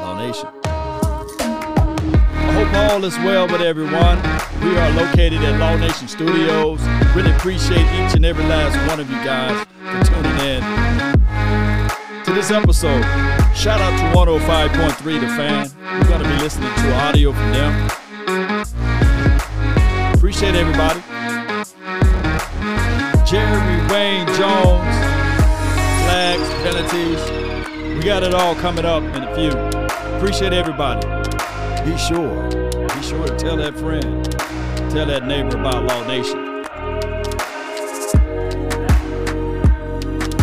Law Nation. I hope all is well with everyone. We are located at Law Nation Studios. Really appreciate each and every last one of you guys for tuning in to this episode. Shout out to 105.3 The Fan. We're going to be listening to audio from them. Appreciate everybody. Jerry Wayne Jones, flags, penalties. We got it all coming up in a few. Appreciate everybody. Be sure, be sure to tell that friend, tell that neighbor about Law Nation.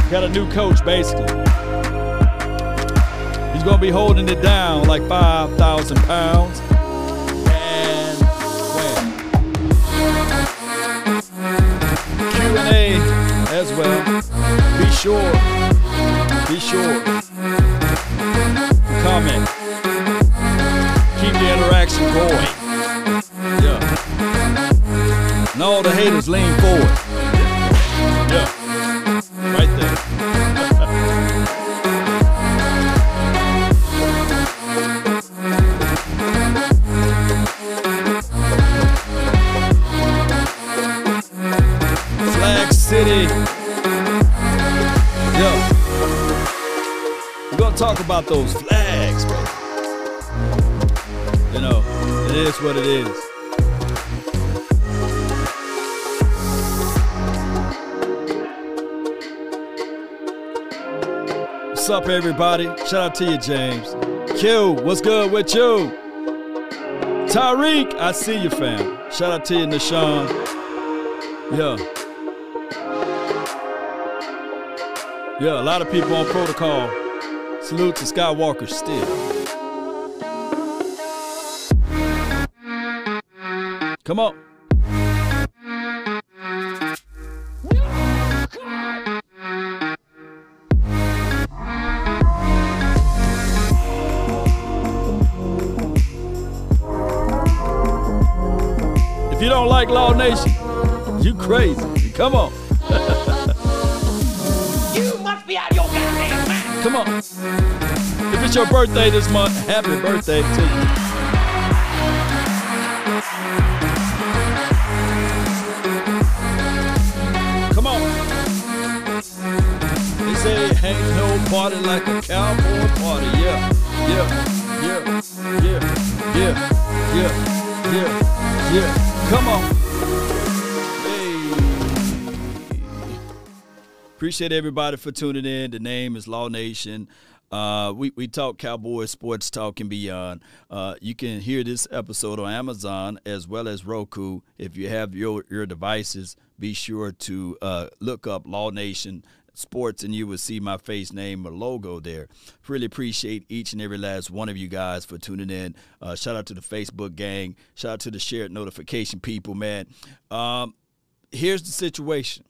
Got a new coach, basically. He's gonna be holding it down like 5,000 pounds. And? Q&A as well. Be sure, be sure. Comment. The. Yeah. And all the haters lean forward. Yeah. Right there. Flag City. Yeah. We're gonna talk about those flags, is what it is. What's up, everybody? Shout out to you, James. Q, what's good with you? Tyreek, I see you, fam. Shout out to you, Nishan. Yeah. Yeah, a lot of people on protocol. Salute to Skywalker still. Come on. If you don't like Law Nation, you crazy. Come on. You must be out of your goddamn mind. Come on. If it's your birthday this month, happy birthday to you. Party like a cowboy party. Yeah, yeah, yeah, yeah, yeah, yeah, yeah, yeah. Come on. Hey. Appreciate everybody for tuning in. The name is Law Nation. Uh, we, we talk Cowboys, sports talk, and beyond. Uh, you can hear this episode on Amazon as well as Roku. If you have your, your devices, be sure to uh, look up Law Nation Sports and you will see my face, name, or logo there. Really appreciate each and every last one of you guys for tuning in. Uh, shout out to the Facebook gang. Shout out to the shared notification people, man. Um, here's the situation.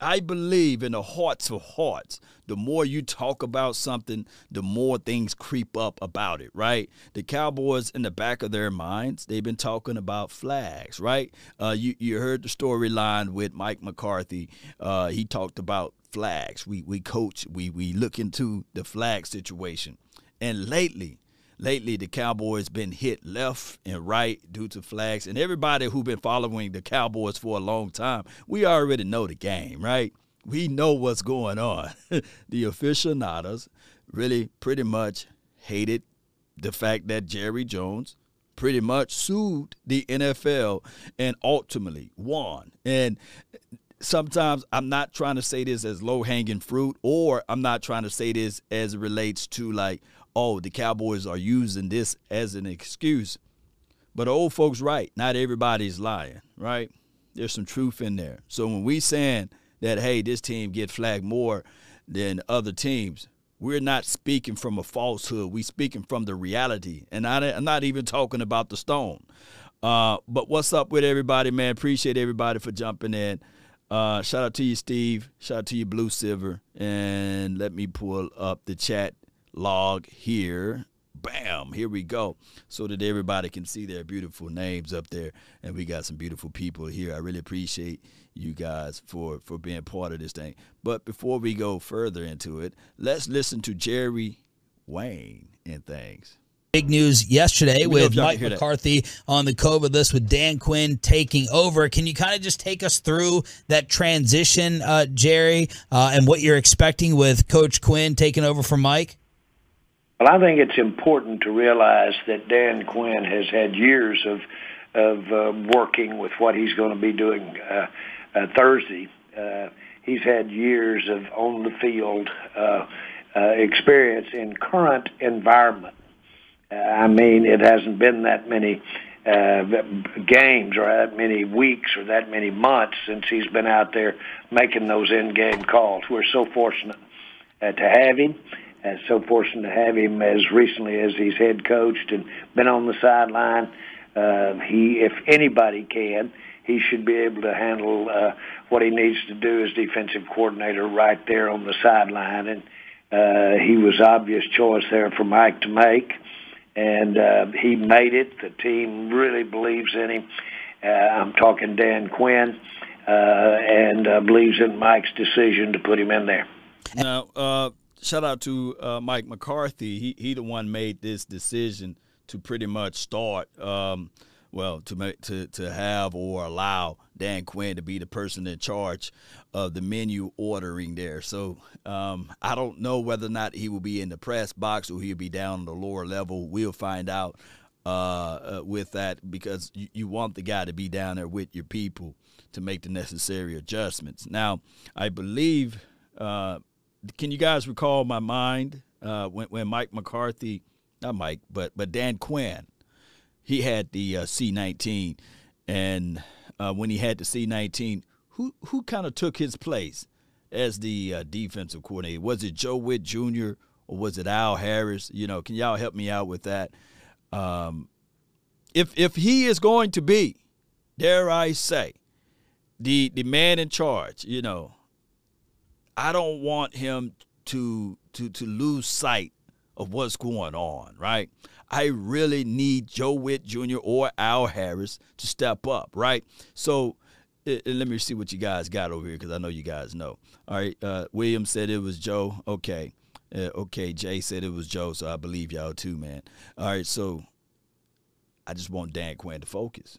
I believe in the hearts of hearts, the more you talk about something, the more things creep up about it, right? The Cowboys, in the back of their minds, they've been talking about flags, right? Uh, you, you heard the storyline with Mike McCarthy. Uh, he talked about flags. We, we coach, we, we look into the flag situation. And lately, lately the Cowboys been hit left and right due to flags. And everybody who been following the Cowboys for a long time, we already know the game, right? We know what's going on. the aficionados really pretty much hated the fact that Jerry Jones pretty much sued the NFL and ultimately won. And sometimes I'm not trying to say this as low hanging fruit, or I'm not trying to say this as it relates to like, oh, the Cowboys are using this as an excuse. But old folks right, not everybody's lying, right? There's some truth in there. So when we saying that, hey, this team get flagged more than other teams, we're not speaking from a falsehood. We speaking from the reality. And I, I'm not even talking about the stone. Uh, but what's up with everybody, man? Appreciate everybody for jumping in. Uh, shout out to you, Steve. Shout out to you, Blue Silver. And let me pull up the chat log here. Bam, here we go. So that everybody can see their beautiful names up there. And we got some beautiful people here. I really appreciate you guys for, for being part of this thing. But before we go further into it, let's listen to Jerry Wayne and things. Big news yesterday know with Mike can hear that. McCarthy on the COVID list with Dan Quinn taking over. Can you kind of just take us through that transition, uh, Jerry, uh, and what you're expecting with Coach Quinn taking over from Mike? Well, I think it's important to realize that Dan Quinn has had years of of uh, working with what he's going to be doing uh, uh, Thursday. Uh, he's had years of on the field uh, uh, experience in current environment. Uh, I mean, it hasn't been that many uh, games or that many weeks or that many months since he's been out there making those in-game calls. We're so fortunate uh, to have him. Uh, so fortunate to have him as recently as he's head coached and been on the sideline. Uh, he, if anybody can, he should be able to handle uh, what he needs to do as defensive coordinator right there on the sideline. And uh, he was obvious choice there for Mike to make, and uh, he made it. The team really believes in him. Uh, I'm talking Dan Quinn, uh, and uh, believes in Mike's decision to put him in there. Now, uh, shout out to uh, Mike McCarthy. He he the one made this decision to pretty much start. Um, well, to make to to have or allow Dan Quinn to be the person in charge of the menu ordering there. So um, I don't know whether or not he will be in the press box or he'll be down on the lower level. We'll find out uh, uh, with that because you, you want the guy to be down there with your people to make the necessary adjustments. Now, I believe. Uh, can you guys recall my mind uh, when when Mike McCarthy, not Mike, but but Dan Quinn, he had the uh, C nineteen, and uh, when he had the C nineteen, who who kind of took his place as the uh, defensive coordinator? Was it Joe Whitt Jr. or was it Al Harris? You know, can y'all help me out with that? Um, if if he is going to be, dare I say, the the man in charge, you know, I don't want him to to to lose sight of what's going on, right? I really need Joe Whitt Jr. or Al Harris to step up, right? So uh, let me see what you guys got over here because I know you guys know. All right, uh, William said it was Joe. Okay, uh, okay. Jay said it was Joe, so I believe y'all too, man. All right, so I just want Dan Quinn to focus.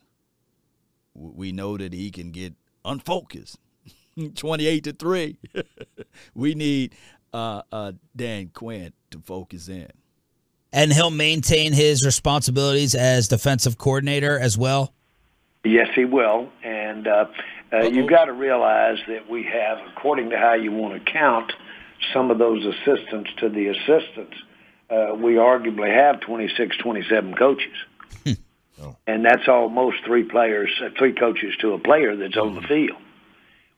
We know that he can get unfocused. 28 to 3. we need uh, uh, Dan Quinn to focus in. And he'll maintain his responsibilities as defensive coordinator as well. Yes, he will. And uh, uh, you've got to realize that we have, according to how you want to count some of those assistants to the assistants, uh, we arguably have 26, 27 coaches. And that's almost three players, uh, three coaches to a player that's on the field.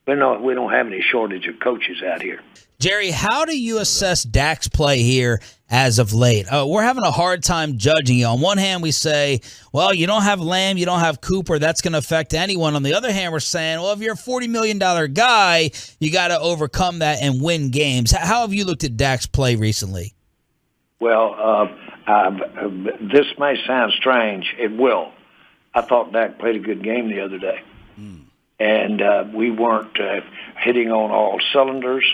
We don't, we don't have any shortage of coaches out here. Jerry, how do you assess Dak's play here as of late? Uh, we're having a hard time judging you. On one hand, we say, well, you don't have Lamb, you don't have Cooper, that's going to affect anyone. On the other hand, we're saying, well, if you're a $40 million guy, you got to overcome that and win games. How have you looked at Dak's play recently? Well, uh, uh, this may sound strange. It will. I thought Dak played a good game the other day. And uh, we weren't uh, hitting on all cylinders.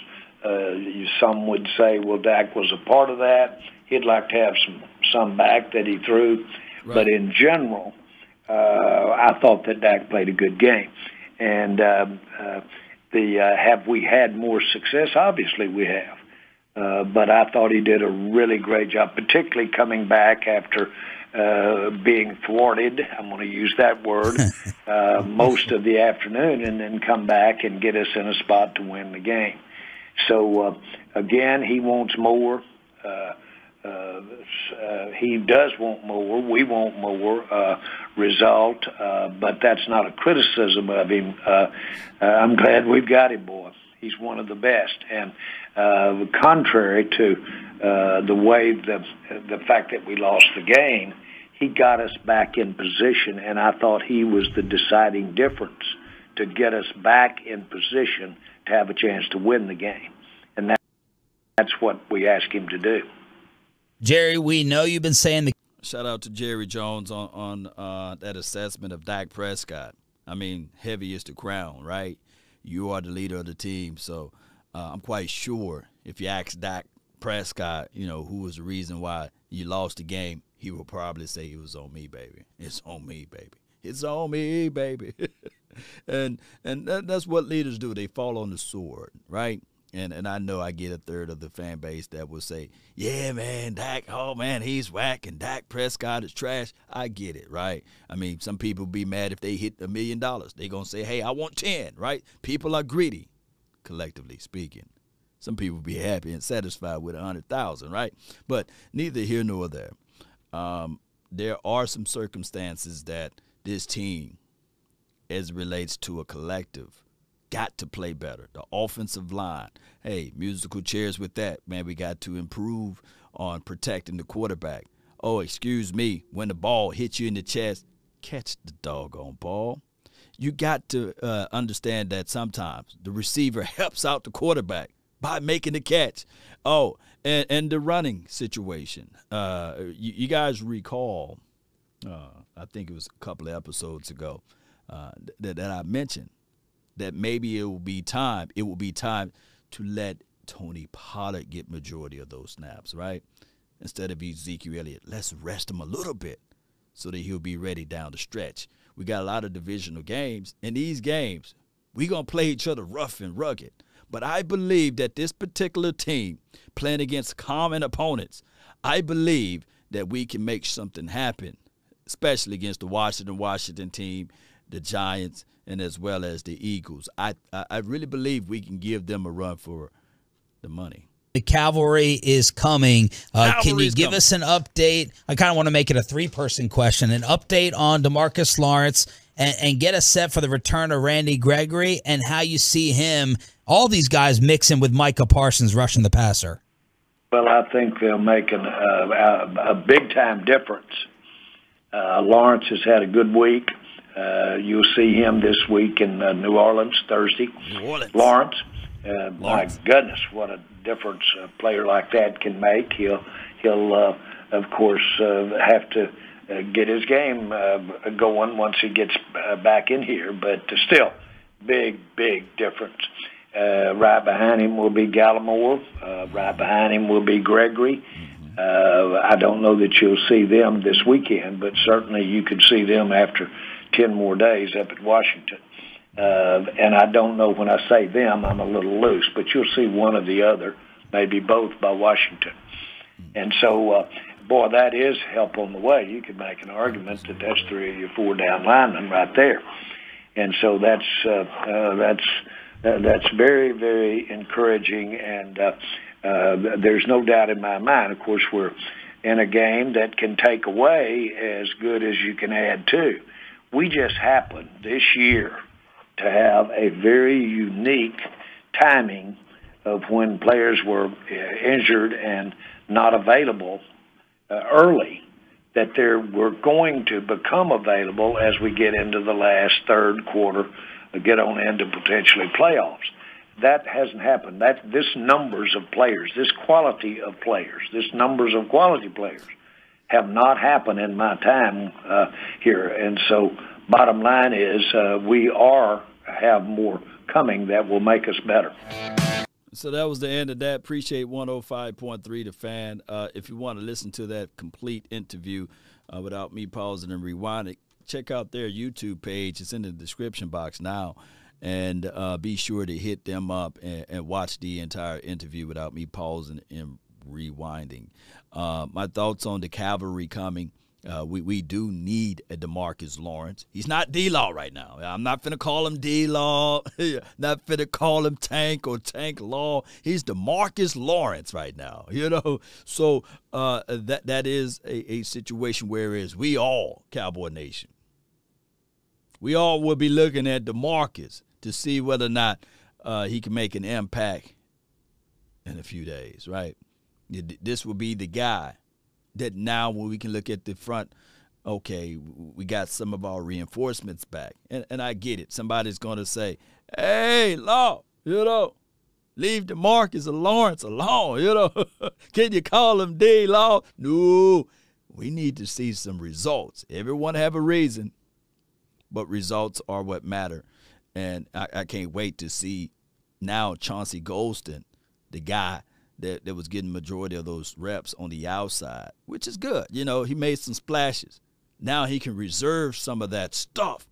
Uh, some would say, well, Dak was a part of that. He'd like to have some, some back that he threw. But in general, uh, I thought that Dak played a good game. And uh, uh, the uh, have we had more success? Obviously, we have. Uh, but I thought he did a really great job, particularly coming back after uh, being thwarted. I'm going to use that word uh, most of the afternoon, and then come back and get us in a spot to win the game. So uh, again, he wants more. Uh, uh, uh, he does want more. We want more uh, result, uh, but that's not a criticism of him. Uh, uh, I'm glad we've got him, boy. He's one of the best, and uh, contrary to uh, the way the the fact that we lost the game, he got us back in position, and I thought he was the deciding difference to get us back in position have a chance to win the game, and that, that's what we ask him to do. Jerry, we know you've been saying the Shout out to Jerry Jones on, on uh, that assessment of Dak Prescott. I mean, heavy is the crown, right? You are the leader of the team. So uh, I'm quite sure if you ask Dak Prescott, you know, who was the reason why you lost the game, he will probably say it was on me, baby. It's on me, baby. It's on me, baby. and and that, that's what leaders do. They fall on the sword, right? And and I know I get a third of the fan base that will say, "Yeah, man, Dak. Oh man, he's whack, and Dak Prescott is trash." I get it, right? I mean, some people be mad if they hit a million dollars. They gonna say, "Hey, I want ten, right? People are greedy, collectively speaking. Some people be happy and satisfied with a hundred thousand, right? But neither here nor there. Um, there are some circumstances that this team, as relates to a collective, got to play better. The offensive line, hey, musical chairs with that, man. We got to improve on protecting the quarterback. Oh, excuse me, when the ball hits you in the chest, catch the doggone ball. You got to uh, understand that sometimes the receiver helps out the quarterback by making the catch. Oh, and, and the running situation. Uh, you, you guys recall, uh, I think it was a couple of episodes ago, uh, that, that I mentioned that maybe it will be time. It will be time to let Tony Pollard get majority of those snaps, right? Instead of Ezekiel Elliott, let's rest him a little bit so that he'll be ready down the stretch. We got a lot of divisional games. In these games, we gonna play each other rough and rugged. But I believe that this particular team playing against common opponents, I believe that we can make something happen, especially against the Washington Washington team, the Giants, and as well as the Eagles. I I really believe we can give them a run for the money. The cavalry is coming. Uh, can you give coming. us an update? I kind of want to make it a three person question. An update on DeMarcus Lawrence and, and get a set for the return of Randy Gregory and how you see him, all these guys mixing with Micah Parsons rushing the passer. Well, I think they'll make an, uh, a, a big time difference. Uh, Lawrence has had a good week. Uh, you'll see him this week in uh, New Orleans Thursday. New Orleans. Lawrence. Uh, Lawrence. My goodness, what a difference a player like that can make. He'll he'll uh, of course uh, have to uh, get his game uh, going once he gets uh, back in here. But still, big big difference. Uh, right behind him will be Gallimore. Uh, right behind him will be Gregory. Uh, I don't know that you'll see them this weekend, but certainly you could see them after 10 more days up at Washington. Uh, and I don't know when I say them, I'm a little loose, but you'll see one or the other, maybe both by Washington. And so, uh, boy, that is help on the way. You could make an argument that that's three of your four down linemen right there. And so that's, uh, uh, that's, uh, that's very, very encouraging. And uh, uh, there's no doubt in my mind, of course, we're in a game that can take away as good as you can add to we just happened this year to have a very unique timing of when players were uh, injured and not available uh, early that they were going to become available as we get into the last third quarter, uh, get on into potentially playoffs. That hasn't happened. That this numbers of players, this quality of players, this numbers of quality players have not happened in my time uh, here. And so, bottom line is, uh, we are have more coming that will make us better. So that was the end of that. Appreciate 105.3 The Fan. Uh, if you want to listen to that complete interview uh, without me pausing and rewinding, check out their YouTube page. It's in the description box now. And uh, be sure to hit them up and, and watch the entire interview without me pausing and rewinding. Uh, my thoughts on the cavalry coming. Uh, we, we do need a DeMarcus Lawrence. He's not D Law right now. I'm not finna call him D Law. not finna call him Tank or Tank Law. He's DeMarcus Lawrence right now. You know, so uh, that that is a, a situation where is we all Cowboy Nation. We all will be looking at DeMarcus to see whether or not uh, he can make an impact in a few days, right? This will be the guy that now when we can look at the front, okay, we got some of our reinforcements back. And, and I get it. Somebody's going to say, hey, Law, you know, leave DeMarcus or Lawrence alone, you know. can you call him D Law? No, we need to see some results. Everyone have a reason, but results are what matter. And I, I can't wait to see now Chauncey Golston, the guy that, that was getting majority of those reps on the outside, which is good. You know, he made some splashes. Now he can reserve some of that stuff.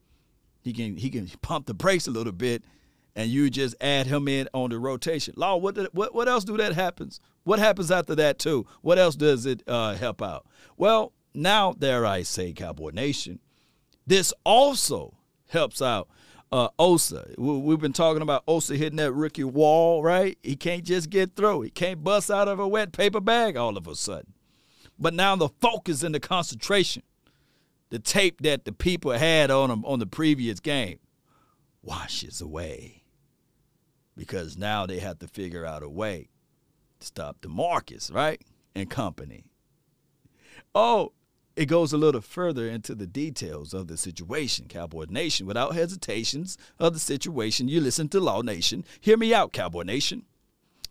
He can he can pump the brakes a little bit, and you just add him in on the rotation. Law, what what what else do that happens? What happens after that too? What else does it uh, help out? Well, now there I say, Cowboy Nation, this also helps out uh, Osa. We've been talking about Osa hitting that rookie wall, right? He can't just get through. He can't bust out of a wet paper bag all of a sudden. But now the focus and the concentration, the tape that the people had on him on the previous game, washes away. Because now they have to figure out a way to stop the DeMarcus, right? And company. Oh, it goes a little further into the details of the situation, Cowboy Nation. Without hesitations of the situation, you listen to Law Nation. Hear me out, Cowboy Nation.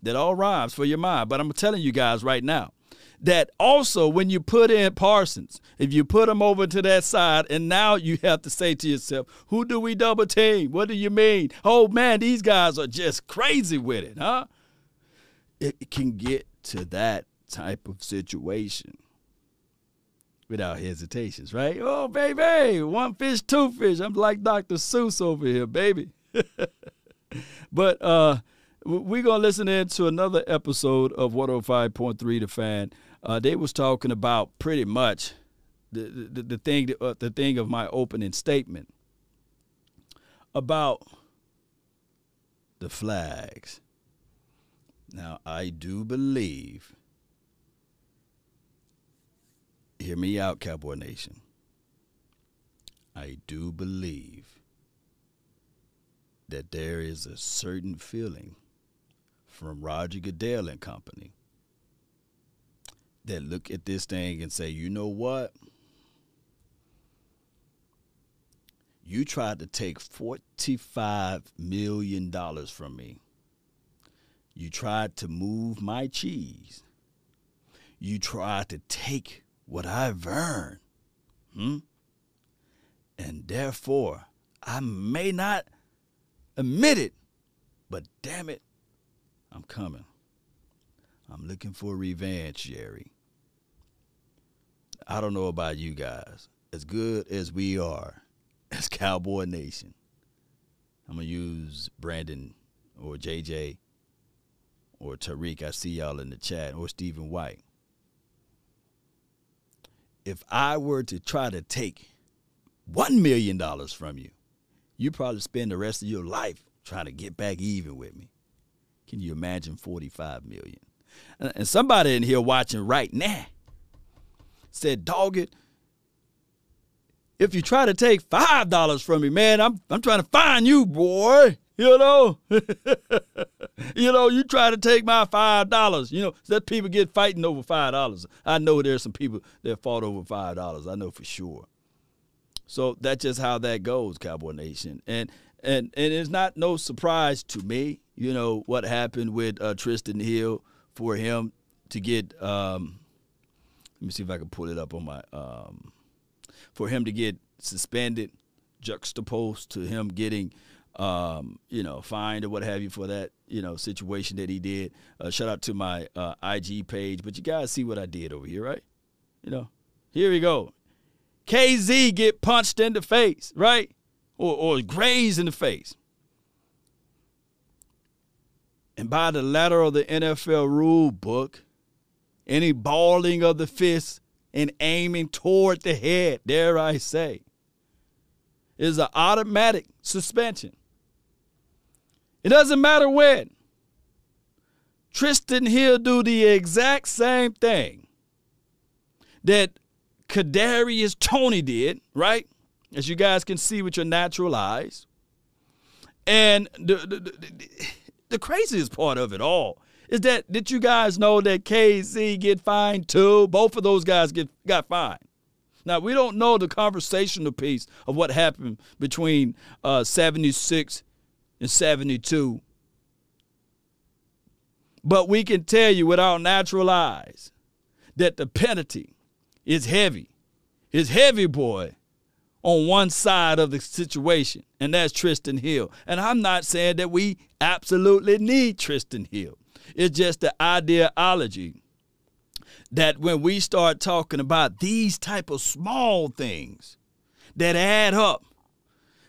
That all rhymes for your mind. But I'm telling you guys right now that also when you put in Parsons, if you put him over to that side, and now you have to say to yourself, who do we double team? What do you mean? Oh man, these guys are just crazy with it, huh? It can get to that type of situation without hesitations, right? Oh, baby, one fish, two fish. I'm like Dr. Seuss over here, baby. but uh, we're going to listen in to another episode of 105.3 The Fan. Uh, they was talking about pretty much the, the, the thing uh, the thing of my opening statement about the flags. Now, I do believe hear me out, Cowboy Nation. I do believe that there is a certain feeling from Roger Goodell and company that look at this thing and say, you know what? You tried to take $45 million from me. You tried to move my cheese. You tried to take what I've earned. Hmm? And therefore, I may not admit it, but damn it, I'm coming. I'm looking for revenge, Jerry. I don't know about you guys. As good as we are as Cowboy Nation, I'm going to use Brandon or JJ or Tariq. I see y'all in the chat, or Stephen White if I were to try to take $1 million from you, you'd probably spend the rest of your life trying to get back even with me. Can you imagine 45 million? And somebody in here watching right now said, dog it, if you try to take five dollars from me, man, I'm I'm trying to find you, boy. You know, you know, you try to take my five dollars. You know, that people get fighting over five dollars. I know there's some people that fought over five dollars. I know for sure. So that's just how that goes, Cowboy Nation. And and and it's not no surprise to me. You know what happened with uh, Trysten Hill for him to get. Um, let me see if I can pull it up on my. Um, for him to get suspended, juxtaposed to him getting um, you know, fined or what have you for that, you know, situation that he did. Uh, shout out to my uh, IG page. But you guys see what I did over here, right? You know, here we go. KZ get punched in the face, right? Or, or grazed in the face. And by the letter of the NFL rule book, any balling of the fist and aiming toward the head, dare I say, is an automatic suspension. It doesn't matter when. Trysten Hill do the exact same thing that Kadarius Toney did, right? As you guys can see with your natural eyes. And the, the, the, the craziest part of it all is that did you guys know that KZ get fined too? Both of those guys get got fined. Now we don't know the conversational piece of what happened between uh, 76 in 72. But we can tell you with our natural eyes that the penalty is heavy. It's heavy, boy, on one side of the situation, and that's Trysten Hill. And I'm not saying that we absolutely need Trysten Hill. It's just the ideology that when we start talking about these type of small things that add up,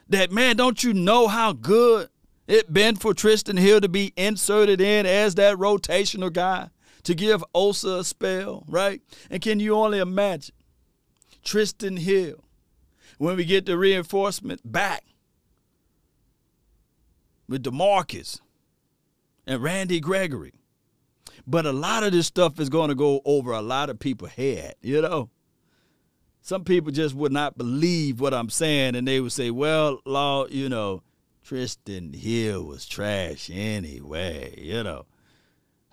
that man, don't you know how good it been for Trysten Hill to be inserted in as that rotational guy to give Osa a spell, right? And can you only imagine Trysten Hill when we get the reinforcement back with DeMarcus and Randy Gregory? But a lot of this stuff is going to go over a lot of people's head, you know? Some people just would not believe what I'm saying, and they would say, well, Law, you know, Trysten Hill was trash anyway, you know.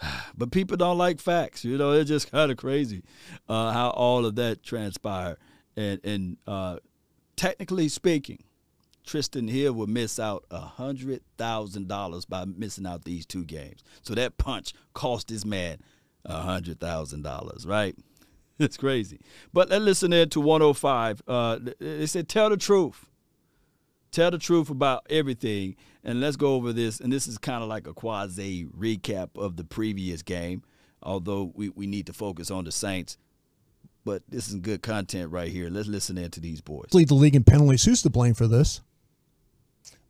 But people don't like facts, you know. It's just kind of crazy uh, how all of that transpired. And, and uh, technically speaking, Trysten Hill would miss out hundred thousand dollars by missing out these two games. So that punch cost this man hundred thousand dollars, right? It's crazy. But let's listen in to 105. Uh, they said, "Tell the truth." Tell the truth about everything. And let's go over this. And this is kind of like a quasi recap of the previous game, although we, we need to focus on the Saints. But this is good content right here. Let's listen in to these boys. Lead the league in penalties. Who's to blame for this?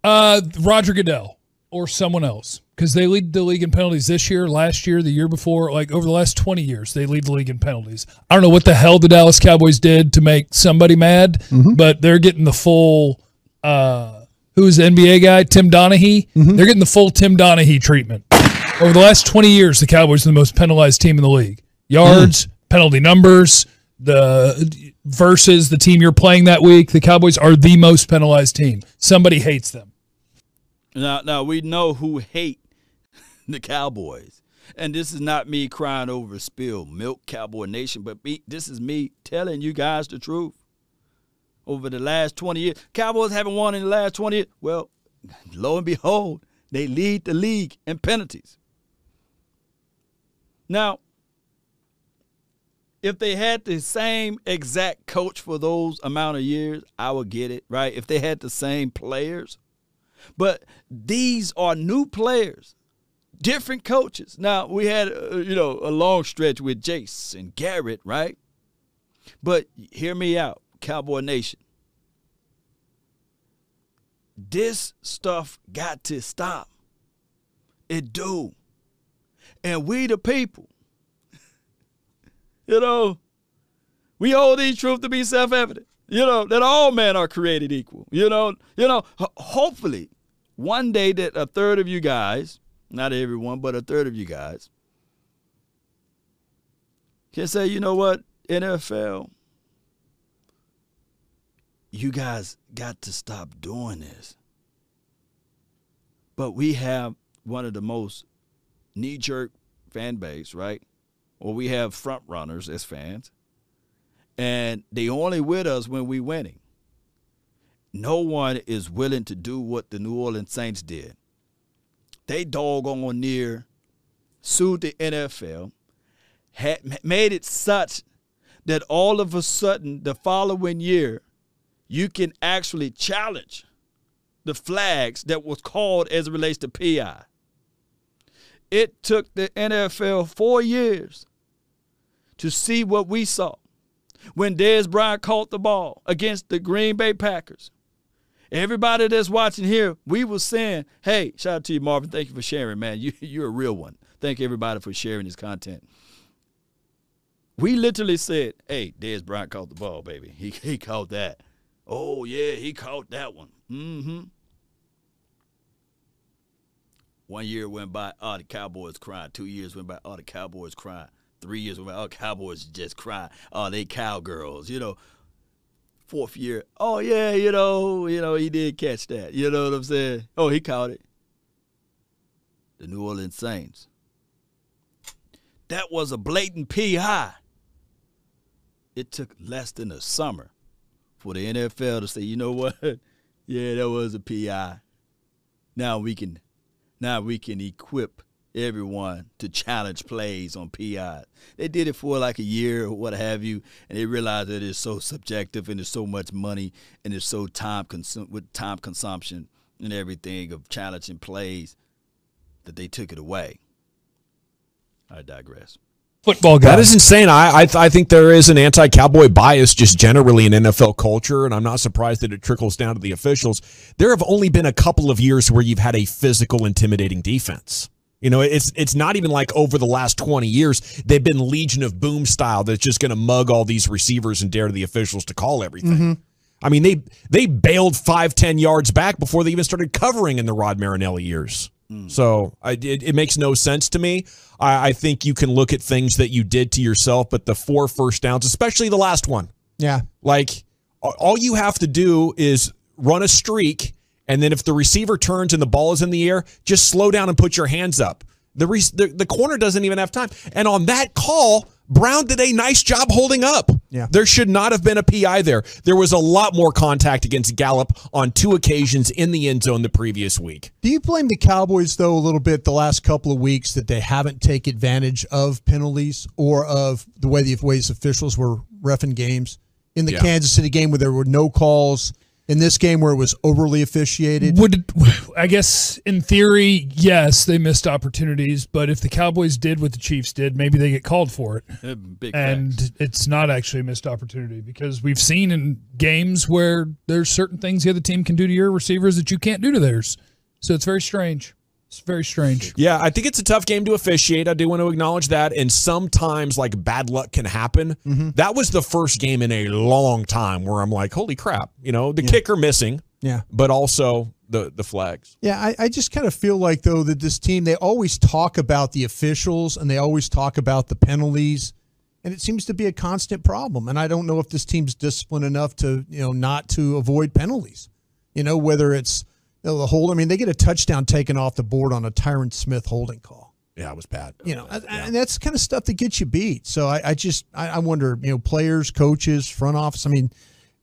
Uh, Roger Goodell or someone else because they lead the league in penalties this year, last year, the year before, like over the last 20 years, they lead the league in penalties. I don't know what the hell the Dallas Cowboys did to make somebody mad, mm-hmm. but they're getting the full uh, who's the NBA guy, Tim Donaghy. Mm-hmm. They're getting the full Tim Donaghy treatment. Over the last 20 years, the Cowboys are the most penalized team in the league. Yards, mm. penalty numbers, the versus the team you're playing that week, the Cowboys are the most penalized team. Somebody hates them. Now, now we know who hate the Cowboys. And this is not me crying over spilled milk, Cowboy Nation, but me, this is me telling you guys the truth over the last 20 years. Cowboys haven't won in the last 20 years. Well, lo and behold, they lead the league in penalties. Now, if they had the same exact coach for those amount of years, I would get it, right? If they had the same players. But these are new players, different coaches. Now, we had, uh, you know, a long stretch with Jason Garrett, right? But hear me out. Cowboy Nation. This stuff got to stop. It do. And we the people, you know, we hold these truths to be self-evident. You know, that all men are created equal. You know, you know, hopefully one day that a third of you guys, not everyone, but a third of you guys, can say, you know what, NFL, you guys got to stop doing this. But we have one of the most knee jerk fan base, right? Or we have front runners as fans. And they only with us when we winning. No one is willing to do what the New Orleans Saints did. They doggone near sued the NFL, had made it such that all of a sudden the following year you can actually challenge the flags that was called as it relates to PI. It took the NFL four years to see what we saw when Dez Bryant caught the ball against the Green Bay Packers. Everybody that's watching here, we were saying, hey, shout out to you, Marvin. Thank you for sharing, man. You, you're a real one. Thank everybody for sharing this content. We literally said, hey, Dez Bryant caught the ball, baby. He, he caught that. Oh, yeah, he caught that one. Mm-hmm. One year went by, all the Cowboys crying. Two years went by, all the Cowboys crying. Three years went by, all the Cowboys just crying. Oh, they cowgirls, you know. Fourth year, oh yeah, you know, you know, he did catch that. You know what I'm saying? Oh, he caught it. The New Orleans Saints. That was a blatant PI. It took less than a summer for the NFL to say, you know what? yeah, that was a PI. Now we can now we can equip everyone to challenge plays on PI. They did it for like a year or what have you, and they realized that it's so subjective and there's so much money and it's so time consum- with time consumption and everything of challenging plays that they took it away. I digress. Football guy. That is insane. I I, th- I think there is an anti-cowboy bias just generally in NFL culture, and I'm not surprised that it trickles down to the officials. There have only been a couple of years where you've had a physical, intimidating defense. You know, it's it's not even like over the last 20 years they've been Legion of Boom style that's just going to mug all these receivers and dare the officials to call everything. Mm-hmm. I mean, they they bailed five, ten yards back before they even started covering in the Rod Marinelli years. Mm. So I, it, it makes no sense to me. I, I think you can look at things that you did to yourself, but the four first downs, especially the last one, Yeah. like all you have to do is run a streak, and then if the receiver turns and the ball is in the air, just slow down and put your hands up. The, re- the the corner doesn't even have time. And on that call, Brown did a nice job holding up. Yeah. There should not have been a PI there. There was a lot more contact against Gallup on two occasions in the end zone the previous week. Do you blame the Cowboys though a little bit the last couple of weeks that they haven't taken advantage of penalties or of the way the ways officials were refing games in the Yeah. Kansas City game where there were no calls, in this game where it was overly officiated? Would I guess in theory, yes, they missed opportunities, but if the Cowboys did what the Chiefs did, maybe they get called for it. Big And facts. it's not actually a missed opportunity because we've seen in games where there's certain things the other team can do to your receivers that you can't do to theirs. So it's very strange. It's very strange. Yeah, I think it's a tough game to officiate. I do want to acknowledge that. And sometimes, like, bad luck can happen. Mm-hmm. That was the first game in a long time where I'm like, holy crap. You know, the kicker missing, Yeah. but also the, the flags. Yeah, I, I just kind of feel like though that this team they always talk about the officials and they always talk about the penalties, and it seems to be a constant problem. And I don't know if this team's disciplined enough to you know not to avoid penalties. You know whether it's know, the hold. I mean, they get a touchdown taken off the board on a Tyron Smith holding call. Yeah, it was bad. You know, and- and that's the kind of stuff that gets you beat. So I, I just I, I wonder, you know, players, coaches, front office. I mean,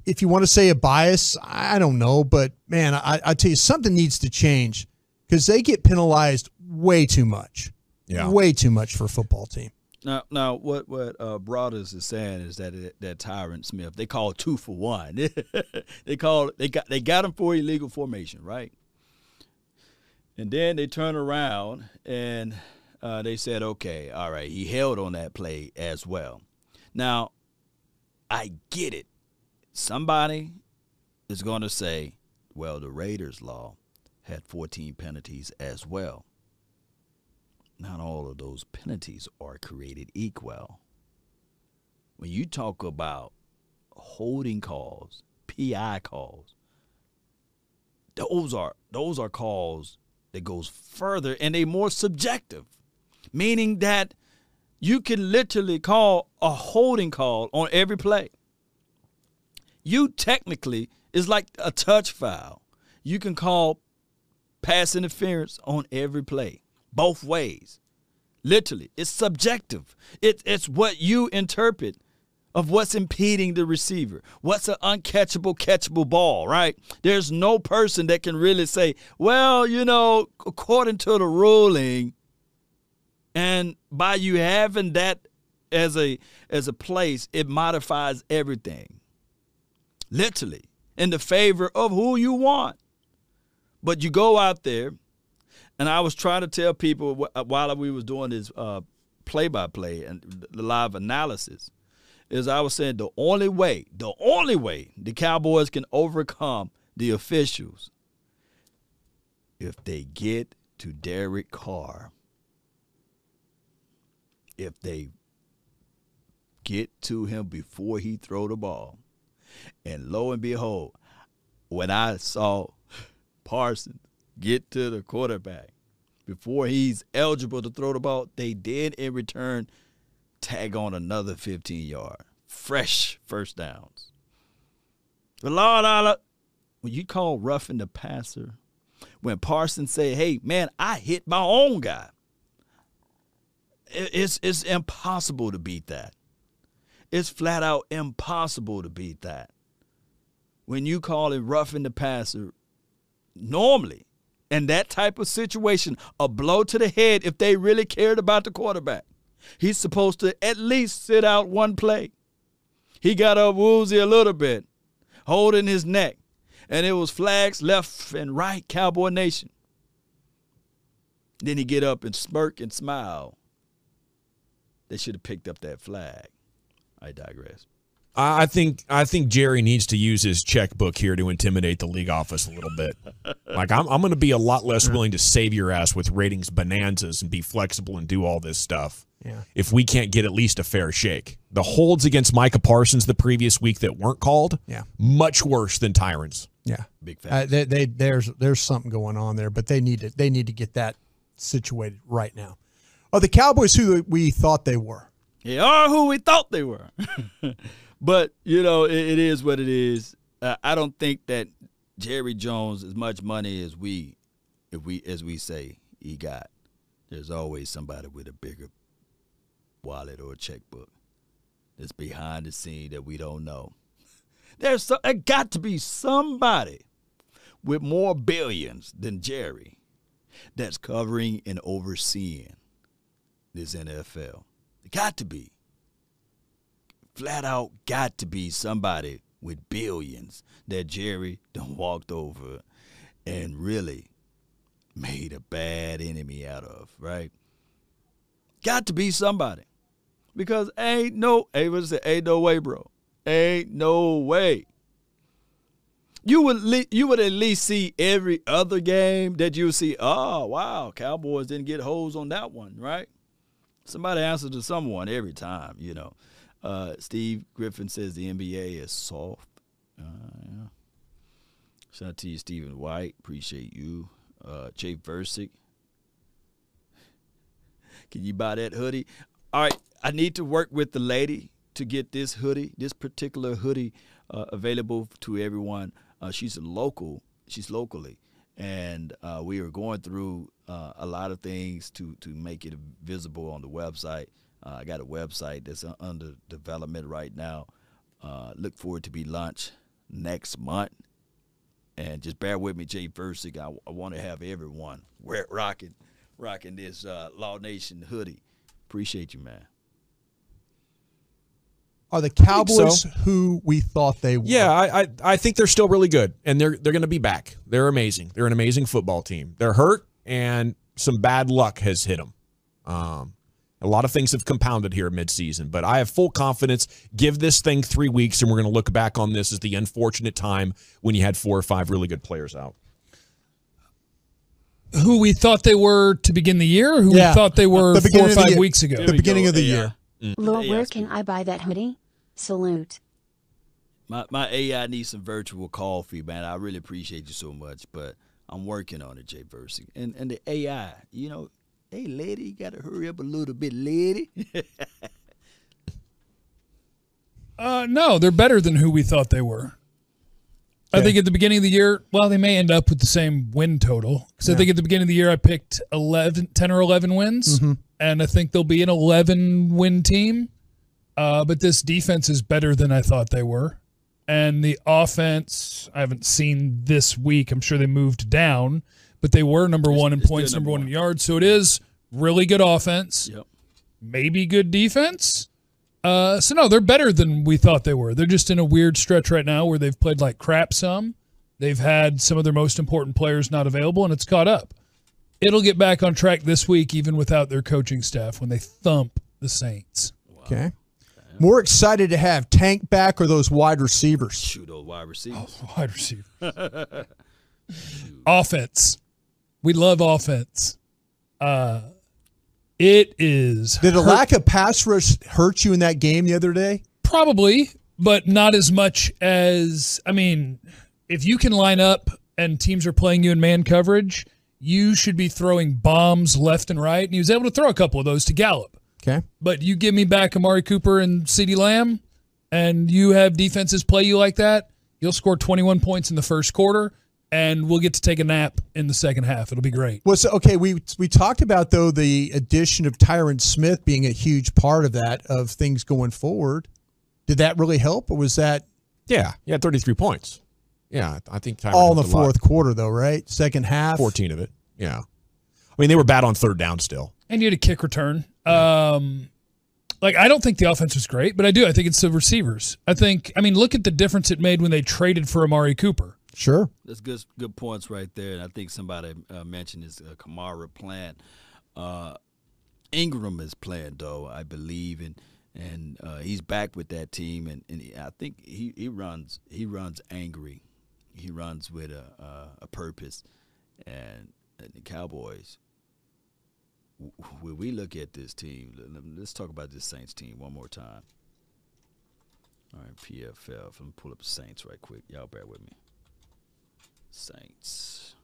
if you want to say a bias, I don't know, but man, I, I tell you something needs to change because they get penalized way too much. Yeah. way too much for a football team. Now, now, what what uh, Broaders is saying is that it, that Tyron Smith they call two for one. they call they got they got him for illegal formation, right? And then they turn around and uh, they said, okay, all right, he held on that play as well. Now, I get it. Somebody is going to say, well, the Raiders law had 14 penalties as well not all of those penalties are created equal. When you talk about holding calls, PI calls, those are those are calls that goes further and they more subjective, meaning that you can literally call a holding call on every play. You technically is like a touch foul. You can call pass interference on every play, both ways. Literally, it's subjective. It, it's what you interpret of what's impeding the receiver. What's an uncatchable, catchable ball, right? There's no person that can really say, well, you know, according to the ruling, and by you having that as a as a place, it modifies everything. Literally, in the favor of who you want. But you go out there, and I was trying to tell people while we was doing this uh, play-by-play and the live analysis, is I was saying the only way, the only way the Cowboys can overcome the officials if they get to Derek Carr. If they get to him before he throw the ball. And lo and behold, when I saw Parsons get to the quarterback before he's eligible to throw the ball, they did in return tag on another 15 yard. Fresh first downs. But Lord, Allah, when you call roughing the passer, when Parsons say, hey, man, I hit my own guy, it's, it's impossible to beat that. It's flat out impossible to beat that. When you call it roughing the passer, normally in that type of situation, a blow to the head if they really cared about the quarterback. He's supposed to at least sit out one play. He got up woozy a little bit, holding his neck, and it was flags left and right, Cowboy Nation. Then he get up and smirk and smile they should have picked up that flag. I digress. I I think I think Jerry needs to use his checkbook here to intimidate the league office a little bit. Like I'm, I'm going to be a lot less willing to save your ass with ratings bonanzas and be flexible and do all this stuff. Yeah. If we can't get at least a fair shake, the holds against Micah Parsons the previous week that weren't called, Yeah. much worse than Tyron's. Yeah, Big uh, they, they, there's there's something going on there, but they need to they need to get that situated right now. Are the Cowboys who we thought they were? They are who we thought they were. but, you know, it, it is what it is. Uh, I don't think that Jerry Jones, as much money as we, if we, as we say he got, there's always somebody with a bigger wallet or a checkbook that's behind the scene that we don't know. There's so, got to be somebody with more billions than Jerry that's covering and overseeing this NFL. It got to be. Flat out got to be somebody with billions that Jerry done walked over and really made a bad enemy out of, right? Got to be somebody. Because ain't no, is it? Ain't no way, bro. Ain't no way. You would le- you would at least see every other game that you see. Oh wow, Cowboys didn't get holes on that one, right? Somebody answers to someone every time, you know. Uh, Steve Griffin says the NBA is soft. Uh, yeah. Shout out to you, Stephen White. Appreciate you. Uh, Jay Versick. Can you buy that hoodie? All right, I need to work with the lady to get this hoodie, this particular hoodie, uh, available to everyone. Uh, she's local. She's locally, and uh, we are going through uh, a lot of things to to make it visible on the website. Uh, I got a website that's under development right now. Uh, look forward to be launched next month. And just bear with me, Jay Versick. I, I want to have everyone wear, rocking, rocking this uh, Law Nation hoodie. Appreciate you, man. Are the Cowboys who we thought they were? Yeah, I, I I think they're still really good, and they're they're going to be back. They're amazing. They're an amazing football team. They're hurt, and some bad luck has hit them. Um, a lot of things have compounded here midseason, but I have full confidence. Give this thing three weeks, and we're going to look back on this as the unfortunate time when you had four or five really good players out. Who we thought they were to begin the year, or who Yeah. we thought they were The four or five weeks ago. The beginning of the year. Mm. Lord, where can. I buy that hoodie? Salute. My my AI needs some virtual coffee, man. I really appreciate you so much, but I'm working on it, Jay Versick. And and the AI, you know, hey lady, you gotta hurry up a little bit, lady. Uh, no, they're better than who we thought they were. I think at the beginning of the year, well, they may end up with the same win total because I think at the beginning of the year I picked 11, 10 or 11 wins, and I think they'll be an 11 win team. Uh, but this defense is better than I thought they were. And the offense, I haven't seen this week. I'm sure they moved down, but they were number one in points, number number one in yards. So it is really good offense yep. maybe good defense. Uh, so no, they're better than we thought they were. They're just in a weird stretch right now where they've played like crap. Some they've had some of their most important players not available, and it's caught up. It'll get back on track this week, even without their coaching staff when they thump the Saints. Okay. More excited to have Tank back or those wide receivers? Shoot those wide receivers. Wide receiver, offense. We love offense. Uh, it is Did a hurt- lack of pass rush hurt you in that game the other day? Probably, but not as much as I mean, if you can line up and teams are playing you in man coverage, you should be throwing bombs left and right. And he was able to throw a couple of those to Gallup. Okay. But you give me back Amari Cooper and CeeDee Lamb, and you have defenses play you like that, you'll score 21 points in the first quarter, and we'll get to take a nap in the second half. It'll be great. Was okay. We we talked about though the addition of Tyron Smith being a huge part of that of things going forward. Did that really help, or was that Yeah, yeah, 33 points. Yeah, I think Tyron all in the helped a lot. fourth quarter though? Right, second half. 14 of it. Yeah. I mean, they were bad on third down still. and you had a kick return. Um, like I don't think the offense was great, but I do. I think it's the receivers. I think. I mean, look at the difference it made when they traded for Amari Cooper. Sure. That's good good points right there. And I think somebody uh, mentioned this uh, Kamara plant. Uh, Ingram is playing though, I believe, and and uh, he's back with that team, and, and I think he, he runs he runs angry, he runs with a a, a purpose, and, and the Cowboys. When we look at this team, let- let's talk about this Saints team one more time. All right, PFF. Let me pull up the Saints right quick. Y'all bear with me. Saints.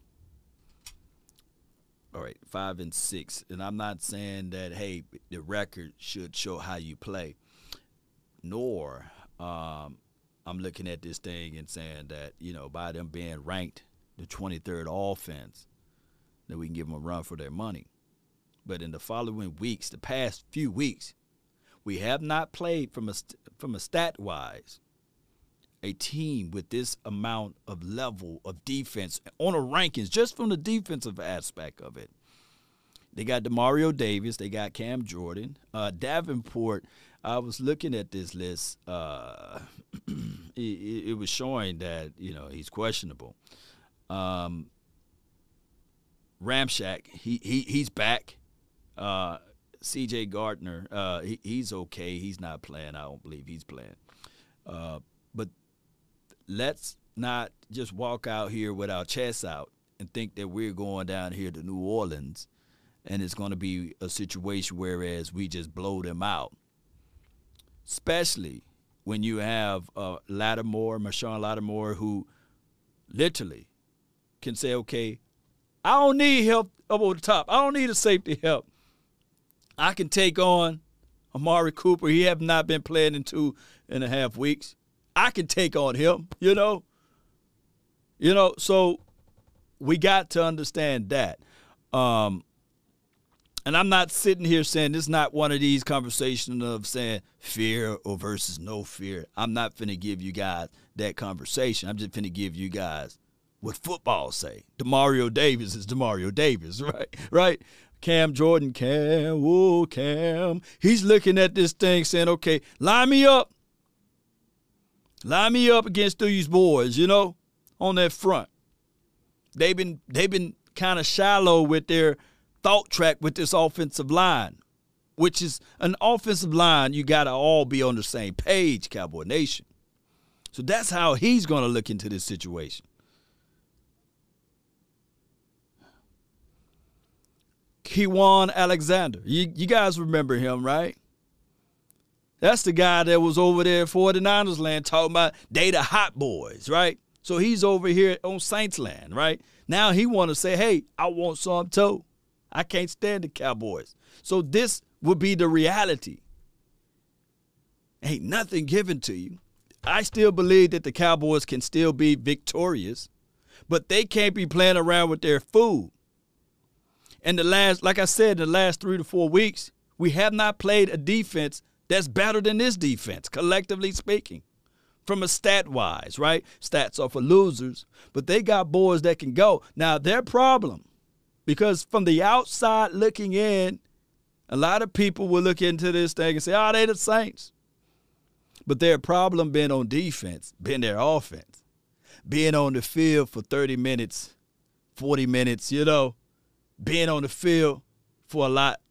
All right, five and six, and I'm not saying that hey, the record should show how you play, nor um, I'm looking at this thing and saying that you know by them being ranked the 23rd offense, that we can give them a run for their money. But in the following weeks, the past few weeks, we have not played from a from a stat wise a team with this amount of level of defense on the rankings, just from the defensive aspect of it. They got Demario Davis, they got Cam Jordan, uh, Davenport. I was looking at this list. Uh, it, it, was showing that you know he's questionable. Um, Ramshack, he, he he's back. Uh, C.J. Gardner, uh, he, he's okay. He's not playing. I don't believe he's playing. Uh, but let's not just walk out here with our chests out and think that we're going down here to New Orleans and it's going to be a situation whereas we just blow them out. Especially when you have uh, Lattimore, Marshon Lattimore, who literally can say, okay, I don't need help over the top. I don't need a safety help. I can take on Amari Cooper. He have not been playing in two and a half weeks. I can take on him, you know. You know, so we got to understand that. Um, and I'm not sitting here saying this is not one of these conversations of saying fear or versus no fear. I'm not finna give you guys that conversation. I'm just finna give you guys what football say. Demario Davis is Demario Davis, right? Right? Cam Jordan, Cam, whoa, Cam. He's looking at this thing saying, okay, line me up. Line me up against these boys, you know, on that front. They've been they've been kind of shallow with their thought track with this offensive line, which is an offensive line you got to all be on the same page, Cowboy Nation. So that's how he's going to look into this situation. Kwon Alexander. You, you guys remember him, right? That's the guy that was over there at 49ers land talking about they the hot boys, right? So he's over here on Saints land, right? Now he want to say, hey, I want some too. I can't stand the Cowboys. So this would be the reality. Ain't nothing given to you. I still believe that the Cowboys can still be victorious, but they can't be playing around with their food. And the last, like I said, the last three to four weeks, we have not played a defense that's better than this defense, collectively speaking, from a stat wise, right? Stats are for losers, but they got boys that can go. Now, their problem, because from the outside looking in, a lot of people will look into this thing and say, oh, they the Saints. But their problem been on defense, been their offense. Being on the field for 30 minutes, 40 minutes, you know, being on the field for a lot.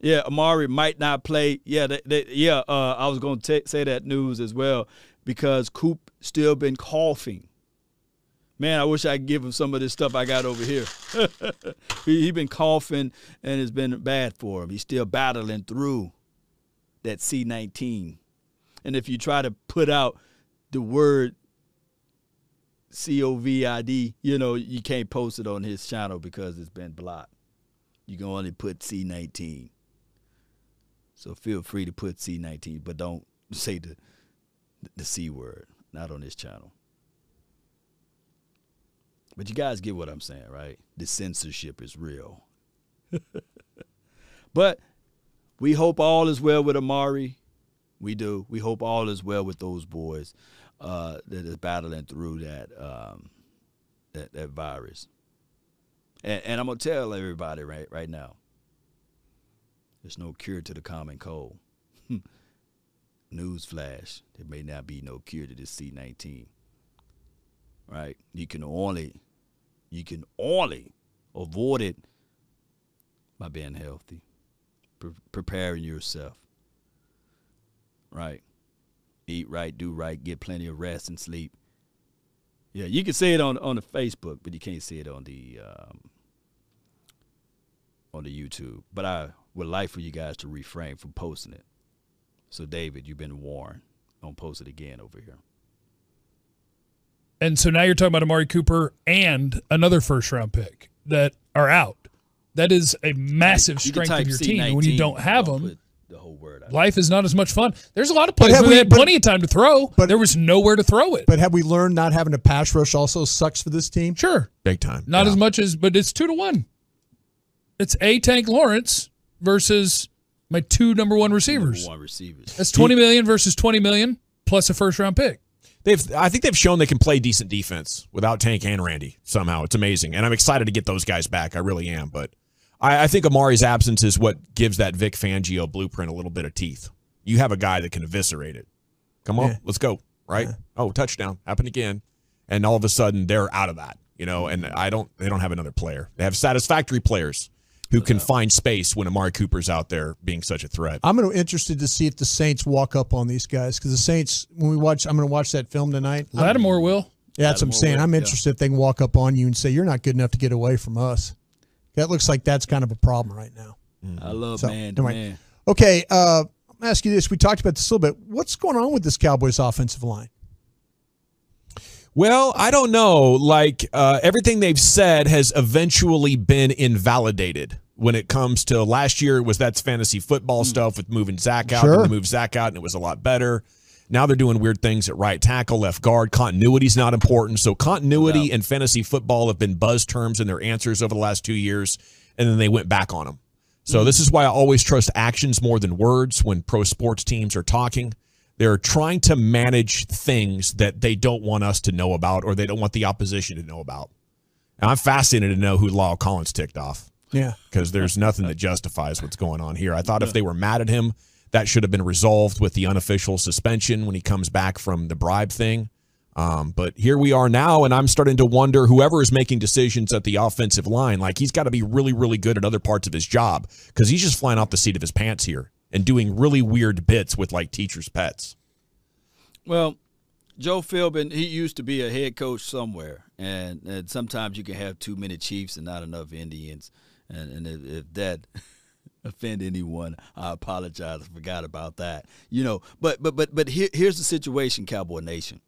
Yeah, Amari might not play. Yeah, they, they, yeah. Uh, I was going to say that news as well because Coop still been coughing. Man, I wish I could give him some of this stuff I got over here. he, he been coughing and it's been bad for him. He's still battling through that C19. And if you try to put out the word COVID, you know, you can't post it on his channel because it's been blocked. You can only put C19. So feel free to put C19, but don't say the the C word, not on this channel. But you guys get what I'm saying, right? The censorship is real. but we hope all is well with Amari. We do. We hope all is well with those boys uh, that is battling through that um, that, that virus. And, and I'm gonna tell everybody right right now. There's no cure to the common cold. Newsflash: there may not be no cure to this C19. Right? You can only you can only avoid it by being healthy. pre- preparing yourself. Right. Eat right, do right, get plenty of rest and sleep. Yeah, you can see it on on the Facebook, but you can't see it on the um, on the YouTube. But I would like for you guys to refrain from posting it. So, David, you've been warned. Don't post it again over here. And so now you're talking about Amari Cooper and another first round pick that are out. That is a massive You can strength of type your team. When you don't have don't them, the whole word life is not as much fun. There's a lot of players have who we- had but- plenty of time to throw, but- but there was nowhere to throw it. But have we learned not having a pass rush also sucks for this team? sure, Big time. not Yeah. as much as, but it's two to one. It's a Tank Lawrence versus my two number one Number receivers. one receivers. That's twenty million versus twenty million plus a first round pick. They've, I think they've shown they can play decent defense without Tank and Randy somehow. It's amazing, and I'm excited to get those guys back. I really am. But I, I think Amari's absence is what gives that Vic Fangio blueprint a little bit of teeth. You have a guy that can eviscerate it. Come on, Yeah. let's go. Right? Oh, touchdown happened again, and all of a sudden they're out of that. You know, and I don't. They don't have another player. They have satisfactory players who can find space when Amari Cooper's out there being such a threat. I'm gonna interested to see if the Saints walk up on these guys because the Saints when we watch, I'm gonna watch that film tonight. I'm- Lattimore will. Yeah, that's what I'm saying. will, I'm yeah. interested if they can walk up on you and say you're not good enough to get away from us. That looks like that's kind of a problem right now. I love So, man anyway. man. Okay, uh, I'm gonna ask you this. We talked about this a little bit. What's going on with this Cowboys offensive line? Well, I don't know. Like uh, everything they've said has eventually been invalidated. When it comes to last year, it was that's fantasy football stuff with moving Zach out. Sure. And they moved Zach out, and it was a lot better. Now they're doing weird things at right tackle, left guard. Continuity's not important. So continuity and fantasy football have been buzz terms in their answers over the last two years, and then they went back on them. So this is why I always trust actions more than words when pro sports teams are talking. They're trying to manage things that they don't want us to know about or they don't want the opposition to know about. And I'm fascinated to know who La'el Collins ticked off Yeah, because there's nothing that justifies what's going on here. I thought if they were mad at him, that should have been resolved with the unofficial suspension when he comes back from the bribe thing. Um, but here we are now, and I'm starting to wonder whoever is making decisions at the offensive line, like he's got to be really, really good at other parts of his job because he's just flying off the seat of his pants here and doing really weird bits with like teachers' pets. Well, Joe Philbin, he used to be a head coach somewhere, and, and sometimes you can have too many Chiefs and not enough Indians, and, and if, if that offend anyone, I apologize. I forgot about that. You know, but but but but here, here's the situation, Cowboy Nation.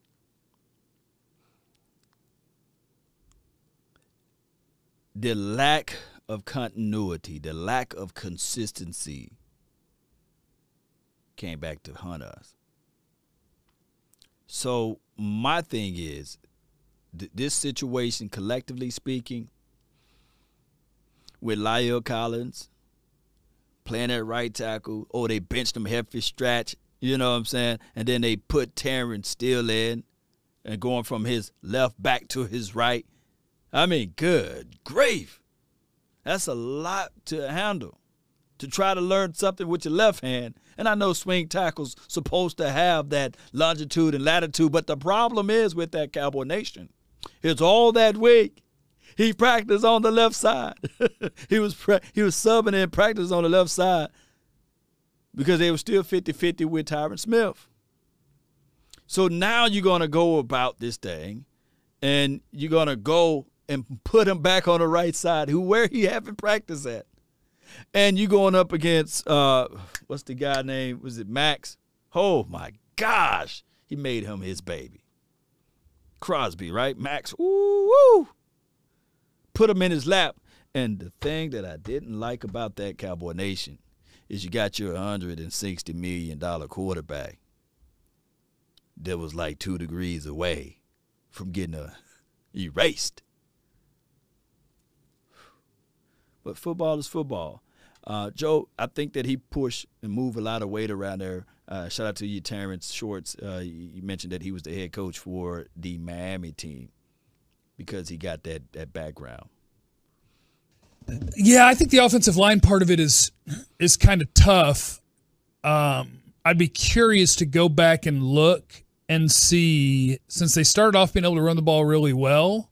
The lack of continuity, the lack of consistency, came back to hunt us. So my thing is, th- this situation, collectively speaking, with La'el Collins playing at right tackle, or they benched him Hefty Stratch, you know what I'm saying, and then they put Terence Steele in, and going from his left back to his right. I mean, good grief, that's a lot to handle to try to learn something with your left hand. And I know swing tackles supposed to have that longitude and latitude, but the problem is with that Cowboy Nation, it's all that week. He practiced on the left side. he was pra- he was subbing in practice on the left side because they were still 50-50 with Tyron Smith. So now you're gonna go about this thing, and you're gonna go and put him back on the right side, who where he haven't practiced at and you going up against uh what's the guy name? Was it max? Oh my gosh. He made him his baby. Crosby right? Max woo, woo. put him in his lap. And the thing that i didn't like about that cowboy nation is you got your 160 million dollar quarterback that was like two degrees away from getting uh, erased but football is football. Uh, Joe, I think that he pushed and moved a lot of weight around there. Uh, shout out to you, Terrence Shorts. Uh, you mentioned that he was the head coach for the Miami team because he got that that background. Yeah, I think the offensive line part of it is is kind of tough. Um, I'd be curious to go back and look and see since they started off being able to run the ball really well.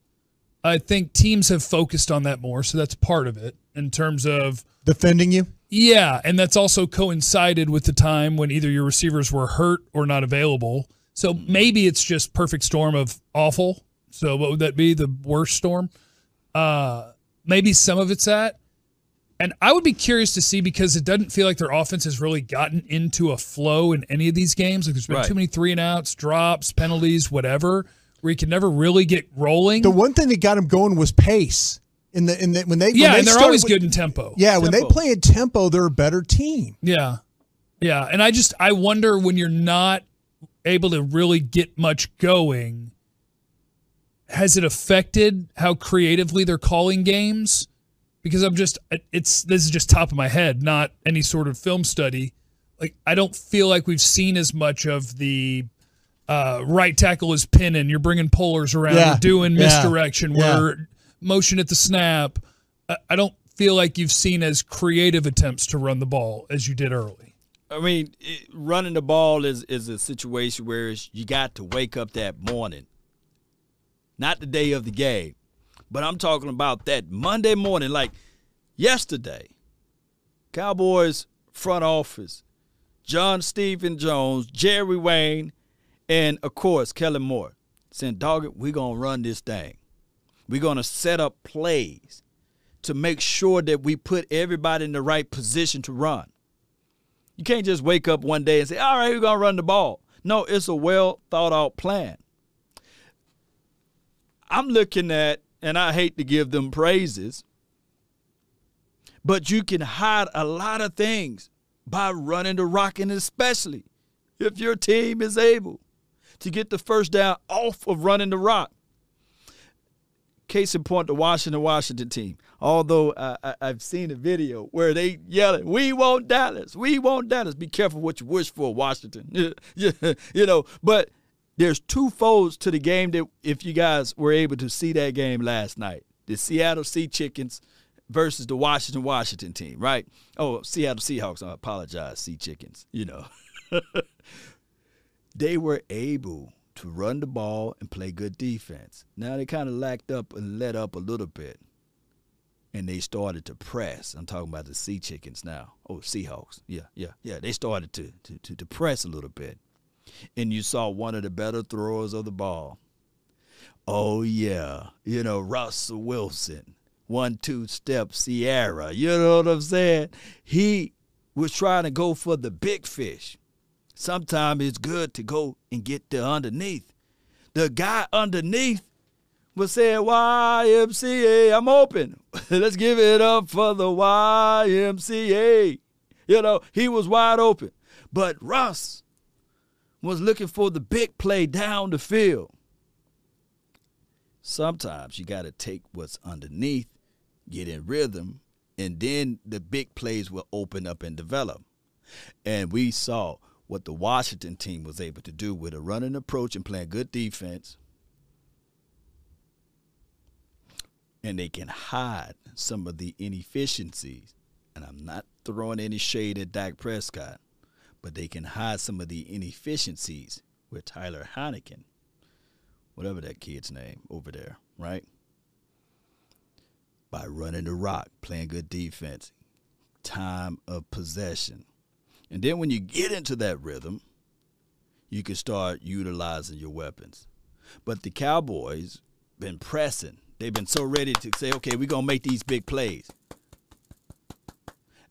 I think teams have focused on that more, so that's part of it in terms of defending you. Yeah, and that's also coincided with the time when either your receivers were hurt or not available. So maybe it's just perfect storm of awful. So what would that be? The worst storm? Uh maybe some of it's that. And I would be curious to see because it doesn't feel like their offense has really gotten into a flow in any of these games. Like there's been Right. too many three and outs, drops, penalties, whatever, where you can never really get rolling. The one thing that got him going was pace. In the in the when they when yeah, they and they're always with- good in tempo. Yeah, when they play in tempo, they're a better team. Yeah. Yeah. And I just, I wonder when you're not able to really get much going, has it affected how creatively they're calling games? Because I'm just, it's, this is just top of my head, not any sort of film study. Like, I don't feel like we've seen as much of the, uh, right tackle is pinning. You're bringing pullers around. Yeah. You're doing misdirection. Yeah. We're motion at the snap. I, don't feel like you've seen as creative attempts to run the ball as you did early. I mean, it, running the ball is is a situation where you got to wake up that morning, not the day of the game, but I'm talking about that Monday morning, like yesterday. Cowboys front office, John Stephen Jones, Jerry Wayne, and of course Kellen Moore saying, "Dog it, we're gonna run this thing. We're gonna set up plays to make sure that we put everybody in the right position to run." You can't just wake up one day and say, all right, we're going to run the ball. No, it's a well thought out plan. I'm looking at, and I hate to give them praises, but you can hide a lot of things by running the rock, and especially if your team is able to get the first down off of running the rock. Case in point, the Washington Washington team. Although I, I, I've seen a video where they yelling, "We want Dallas, we want Dallas." Be careful what you wish for, Washington. You know. But there's two folds to the game that if you guys were able to see that game last night, the Seattle Sea Chickens versus the Washington Washington team, right? Oh, Seattle Seahawks. I apologize, Sea Chickens. You know. they were able to run the ball and play good defense. Now they kind of lacked up and let up a little bit. And they started to press. I'm talking about the Sea Chickens now. Oh, Seahawks. Yeah, yeah, yeah. They started to, to, to, to press a little bit. And you saw one of the better throwers of the ball. Oh, yeah. You know, Russell Wilson. One, two step Sierra. You know what I'm saying? He was trying to go for the big fish sometimes it's good to go and get the underneath. The guy underneath was saying, YMCA, I'm open. Let's give it up for the YMCA. You know, he was wide open. But Russ was looking for the big play down the field. Sometimes you got to take what's underneath, get in rhythm, and then the big plays will open up and develop. And we saw what the Washington team was able to do with a running approach and playing good defense. And they can hide some of the inefficiencies. And I'm not throwing any shade at Dak Prescott, but they can hide some of the inefficiencies with Tyler Heineken, whatever that kid's name over there, right? By running the rock, playing good defense, time of possession. And then when you get into that rhythm, you can start utilizing your weapons. But the Cowboys been pressing. They've been so ready to say, okay, we're gonna make these big plays.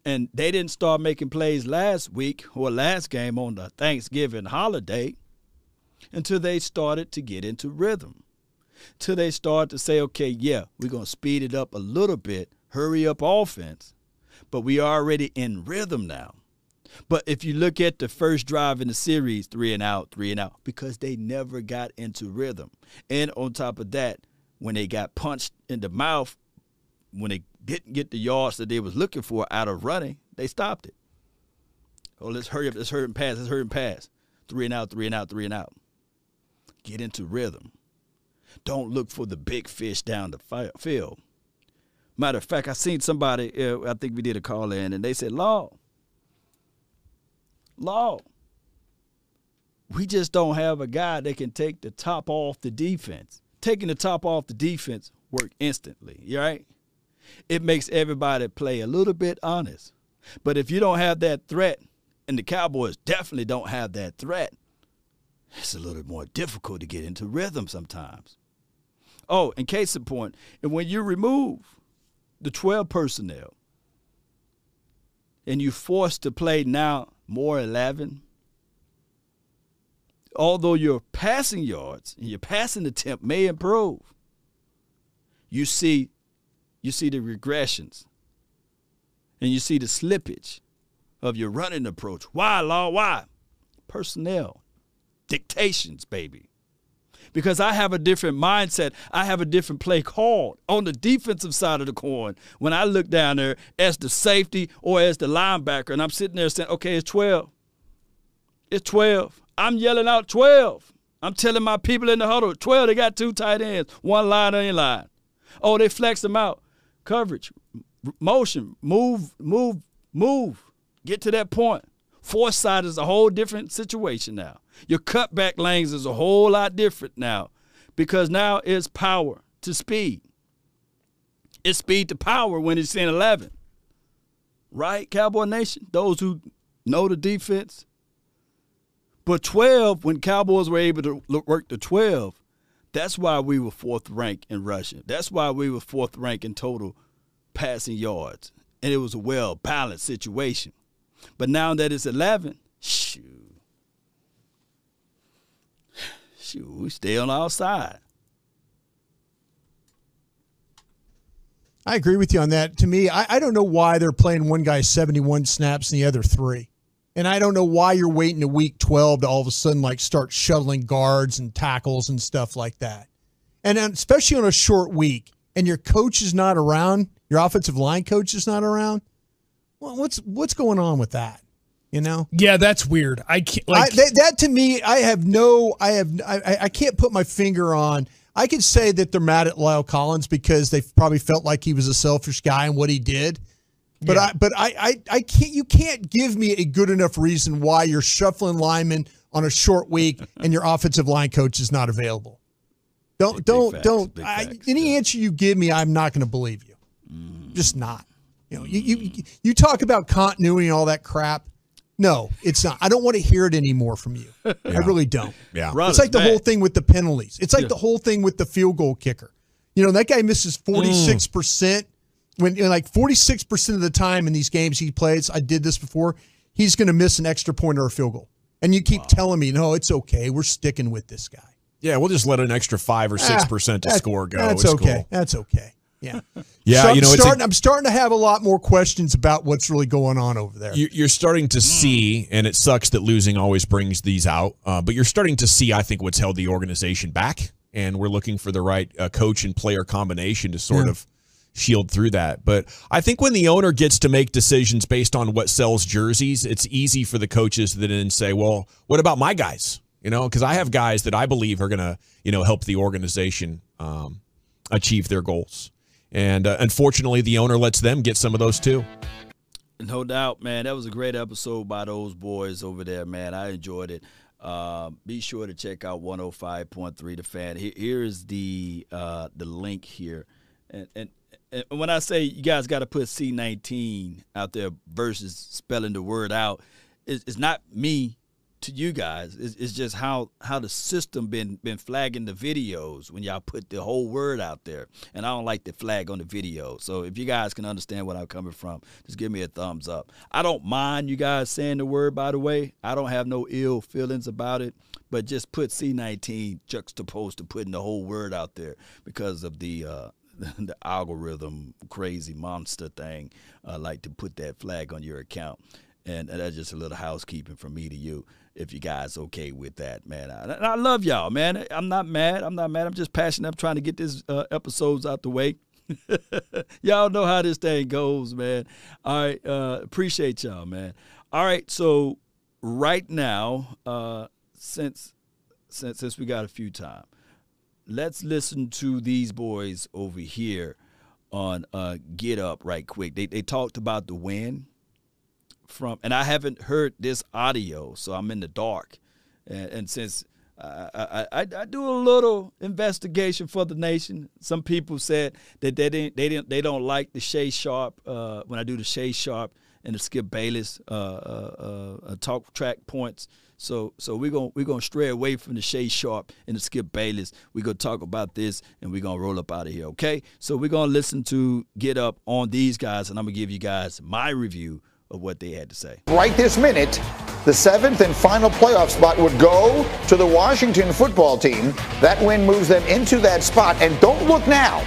And they didn't start making plays last week or last game on the Thanksgiving holiday until they started to get into rhythm. Till they start to say, okay, yeah, we're gonna speed it up a little bit, hurry up offense, but we are already in rhythm now. But if you look at the first drive in the series, three and out, three and out, because they never got into rhythm. And on top of that, when they got punched in the mouth, when they didn't get the yards that they was looking for out of running, they stopped it. Oh, let's hurry up, let's hurry and pass, let's hurry and pass. Three and out, three and out, three and out. Get into rhythm. Don't look for the big fish down the field. Matter of fact, I seen somebody, uh, I think we did a call in, and they said, Law, Law, we just don't have a guy that can take the top off the defense. Taking the top off the defense work instantly, right? It makes everybody play a little bit honest. But if you don't have that threat, and the Cowboys definitely don't have that threat, it's a little more difficult to get into rhythm sometimes. Oh, in case in point, and when you remove the 12 personnel and you forced to play now more 11, although your passing yards and your passing attempt may improve, you see you see the regressions and you see the slippage of your running approach. Why, Law? Why? Personnel, dictations, baby. Because I have a different mindset. I have a different play called on the defensive side of the coin. When I look down there as the safety or as the linebacker, and I'm sitting there saying, okay, it's 12. It's 12. I'm yelling out 12. I'm telling my people in the huddle, 12, they got two tight ends, one line your line. Oh, they flex them out. Coverage, motion, move, move, move. Get to that point. Foresight is a whole different situation now. Your cutback lanes is a whole lot different now because now it's power to speed. It's speed to power when it's in 11. Right, Cowboy Nation? Those who know the defense. But 12, when Cowboys were able to work the 12, that's why we were fourth ranked in rushing. That's why we were fourth ranked in total passing yards. And it was a well balanced situation. But now that it's 11, shoot. Shoot, we stay on our side. I agree with you on that. To me, I, I don't know why they're playing one guy 71 snaps and the other three. And I don't know why you're waiting to week 12 to all of a sudden like start shuttling guards and tackles and stuff like that. And especially on a short week and your coach is not around, your offensive line coach is not around. Well, what's what's going on with that? You know? Yeah, that's weird. I can't like I, that, that to me, I have no, I have, I, I can't put my finger on. I could say that they're mad at La'el Collins because they probably felt like he was a selfish guy and what he did. But Yeah. I, but I, I, I can't. You can't give me a good enough reason why you're shuffling linemen on a short week and your offensive line coach is not available. Don't, Big don't, facts, don't. I, facts, any yeah. answer you give me, I'm not going to believe you. Mm. Just not. You know, you, you you talk about continuity and all that crap. No, it's not. I don't want to hear it anymore from you. I really don't. Yeah. Run It's like the back. whole thing with the penalties. It's like Yeah. the whole thing with the field goal kicker. You know, that guy misses 46% when you know, like 46% of the time in these games he plays, I did this before, he's going to miss an extra point or a field goal. And you keep telling me, "No, it's okay. We're sticking with this guy." Yeah, we'll just let an extra five or six percent to Ah, that- score go. That's It's okay. cool. That's okay. Yeah. Yeah, So I'm you know, it's a- starting, I'm starting to have a lot more questions about what's really going on over there. You- You're starting to see, and it sucks that losing always brings these out, uh, but you're starting to see, I think, what's held the organization back, and we're looking for the right uh, coach and player combination to sort Yeah. of shield through that. But I think when the owner gets to make decisions based on what sells jerseys, it's easy for the coaches to then say, well, what about my guys? You know, because I have guys that I believe are going to, you know, help the organization um, achieve their goals. And uh, unfortunately, the owner lets them get some of those too. No doubt, man. That was a great episode by those boys over there, man. I enjoyed it. Um, be sure to check out 105.3 The Fan. Here, here is the uh, the link here, and, and and when I say you guys got to put C19 out there versus spelling the word out, it's, it's not me to you guys. It's, it's just how how the system been been flagging the videos when y'all put the whole word out there, and I don't like the flag on the video. So if you guys can understand where I'm coming from, just give me a thumbs up. I don't mind you guys saying the word. By the way, I don't have no ill feelings about it, but just put C19 juxtaposed to putting the whole word out there because of the. Uh, the algorithm crazy monster thing uh, like to put that flag on your account and, and that's just a little housekeeping from me to you if you guys okay with that man. I, I love y'all man. I'm not mad. I'm not mad. I'm just passionate. I'm trying to get this uh, episodes out the way. Y'all know how this thing goes man. All right uh, appreciate y'all man. All right so right now uh, since since since we got a few time let's listen to these boys over here on uh, Get Up right quick. They they talked about the win from, and I haven't heard this audio, so I'm in the dark. And, and since I, I, I, do a little investigation for the nation, some people said that they didn't they didn't they don't like the Shay Sharp uh, when I do the Shay Sharp and the Skip Bayless uh, uh, uh, talk track points. So so we're gonna we're gonna stray away from the Shay Sharp and the Skip Bayless. We're gonna talk about this and we're gonna roll up out of here. Okay. So we're gonna listen to Get Up on these guys, and I'm gonna give you guys my review of what they had to say. Right this minute, the seventh and final playoff spot would go to the Washington football team. That win moves them into that spot. And don't look now,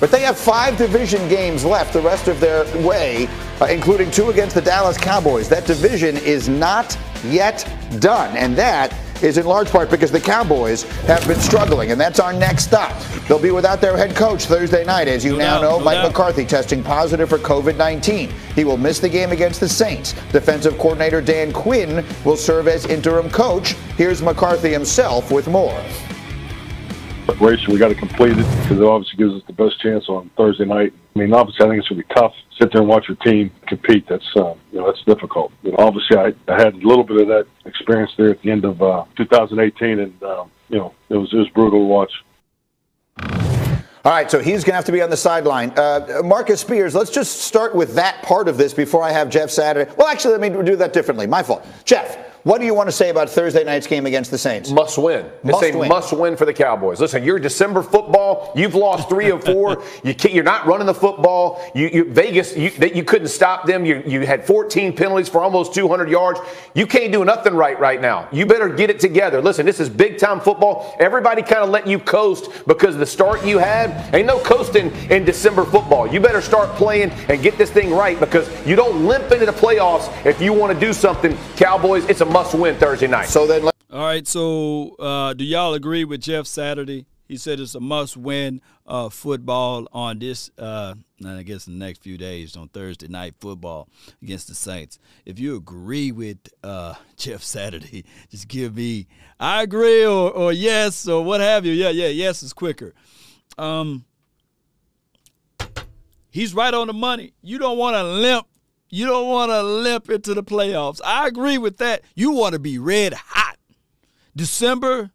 but they have five division games left the rest of their way, uh, including two against the Dallas Cowboys. That division is not yet done. And that is in large part because the Cowboys have been struggling, and that's our next stop. They'll be without their head coach Thursday night, as you No now doubt, know. no Mike doubt. McCarthy testing positive for COVID 19. He will miss the game against the Saints. Defensive coordinator Dan Quinn will serve as interim coach. Here's McCarthy himself with more. race. We got to complete it because it obviously gives us the best chance on Thursday night. I mean, obviously, I think it's going to be tough. Sit there and watch your team compete. That's uh, you know that's difficult. You know, obviously, I, I had a little bit of that experience there at the end of uh, 2018, and um, you know it was it was brutal to watch. All right, so he's going to have to be on the sideline. Uh, Marcus Spears, let's just start with that part of this before I have Jeff Saturday. Well, actually, let me do that differently. My fault. Jeff, what do you want to say about Thursday night's game against the Saints? Must win. Must it's a win. must win for the Cowboys. Listen, you're December football. You've lost three of four. you can't, you're not running the football. You, you Vegas, you, that you couldn't stop them. You, you had 14 penalties for almost 200 yards. You can't do nothing right right now. You better get it together. Listen, this is big time football. Everybody kind of let you coast because of the start you had. Ain't no coasting in December football. You better start playing and get this thing right because you don't limp into the playoffs if you want to do something. Cowboys, it's a must win Thursday night. So then, All right, so uh, do y'all agree with Jeff Saturday? He said it's a must-win uh, football on this, uh, I guess, in the next few days on Thursday night football against the Saints. If you agree with uh, Jeff Saturday, just give me I agree or, or yes or what have you. Yeah, yeah, yes is quicker. Um, he's right on the money. You don't want to limp. You don't want to limp into the playoffs. I agree with that. You want to be red hot. December,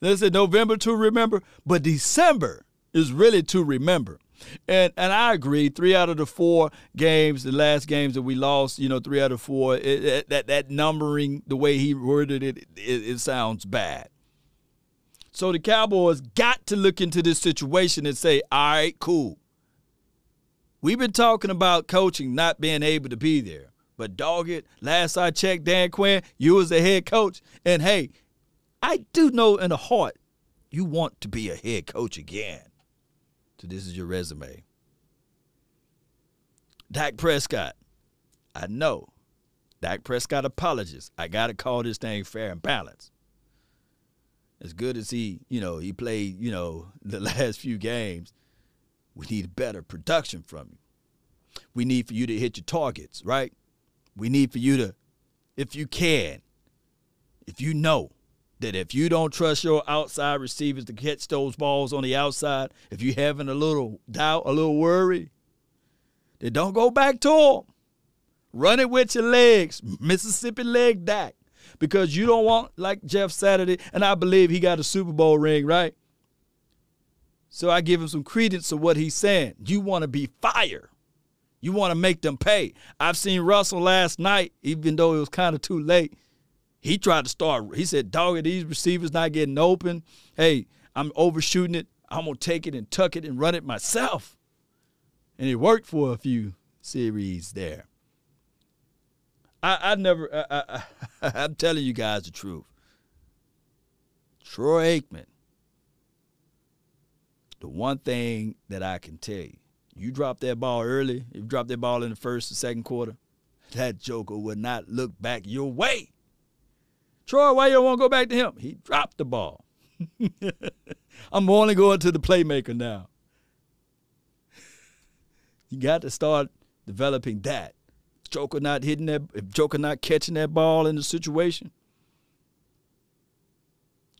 let's say November to remember, but December is really to remember. And and I agree. Three out of the four games, the last games that we lost, you know, three out of four. It, it- that that numbering, the way he worded it, it, it sounds bad. So the Cowboys got to look into this situation and say, all right, cool. We've been talking about coaching not being able to be there. But dog it, last I checked, Dan Quinn, you was the head coach. And hey, I do know in the heart you want to be a head coach again. So this is your resume. Dak Prescott. I know. Dak Prescott apologist. I gotta call this thing fair and balanced. As good as he, you know, he played, you know, the last few games, we need better production from you. We need for you to hit your targets, right? We need for you to, if you can, if you know that if you don't trust your outside receivers to catch those balls on the outside, if you're having a little doubt, a little worry, then don't go back to them. Run it with your legs, Mississippi leg Dak, because you don't want like Jeff Saturday, and I believe he got a Super Bowl ring, right? So I give him some credence to what he's saying. You want to be fire. You want to make them pay. I've seen Russell last night, even though it was kind of too late. He tried to start. He said, "Dog, these receivers not getting open. Hey, I'm overshooting it. I'm gonna take it and tuck it and run it myself." And it worked for a few series there. I, I never. I, I, I'm telling you guys the truth. Troy Aikman. The one thing that I can tell you, you drop that ball early, if you drop that ball in the first or second quarter, that joker would not look back your way. Troy, why you don't want to go back to him? He dropped the ball. I'm only going to the playmaker now. You got to start developing that. Joker not hitting that, if Joker not catching that ball in the situation,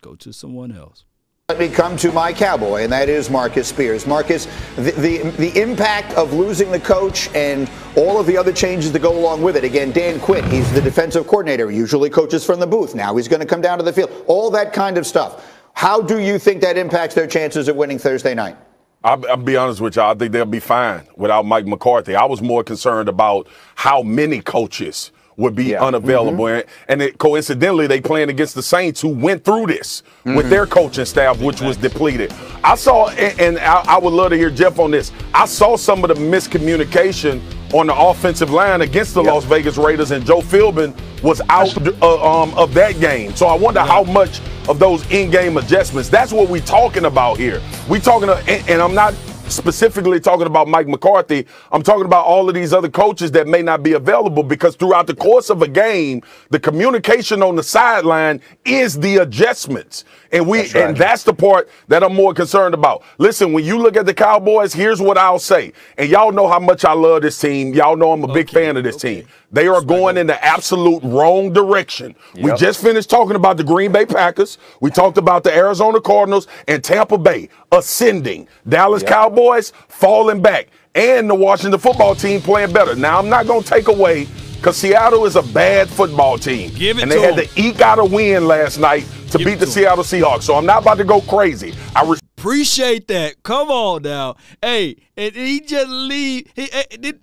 go to someone else. Let me come to my cowboy, and that is Marcus Spears. Marcus, the, the, the impact of losing the coach and all of the other changes that go along with it. Again, Dan Quinn, he's the defensive coordinator, usually coaches from the booth. Now he's going to come down to the field. All that kind of stuff. How do you think that impacts their chances of winning Thursday night? I'll, I'll be honest with you. I think they'll be fine without Mike McCarthy. I was more concerned about how many coaches would be unavailable, and, and it, coincidentally, they playing against the Saints, who went through this with their coaching staff, which was depleted. I saw, and, and I, I would love to hear Jeff on this. I saw some of the miscommunication on the offensive line against the Las Vegas Raiders, and Joe Philbin was out uh, um, of that game. So I wonder how much of those in-game adjustments. That's what we're talking about here. We talking, to, and, and I'm not specifically talking about Mike McCarthy. I'm talking about all of these other coaches that may not be available because throughout the course of a game, the communication on the sideline is the adjustments. And we That's right. and that's the part that I'm more concerned about. Listen, when you look at the Cowboys, here's what I'll say. And y'all know how much I love this team. Y'all know I'm a big fan of this team. They are going in the absolute wrong direction. We just finished talking about the Green Bay Packers. We talked about the Arizona Cardinals and Tampa Bay ascending. Dallas Cowboys falling back. And the Washington football team playing better. Now, I'm not going to take away because Seattle is a bad football team. Give it and they had 'em. to eke out a win last night to Give beat the. Seattle Seahawks. So I'm not about to go crazy. I res- Appreciate that. Come on now. Hey, and he just leave. He, eh, did,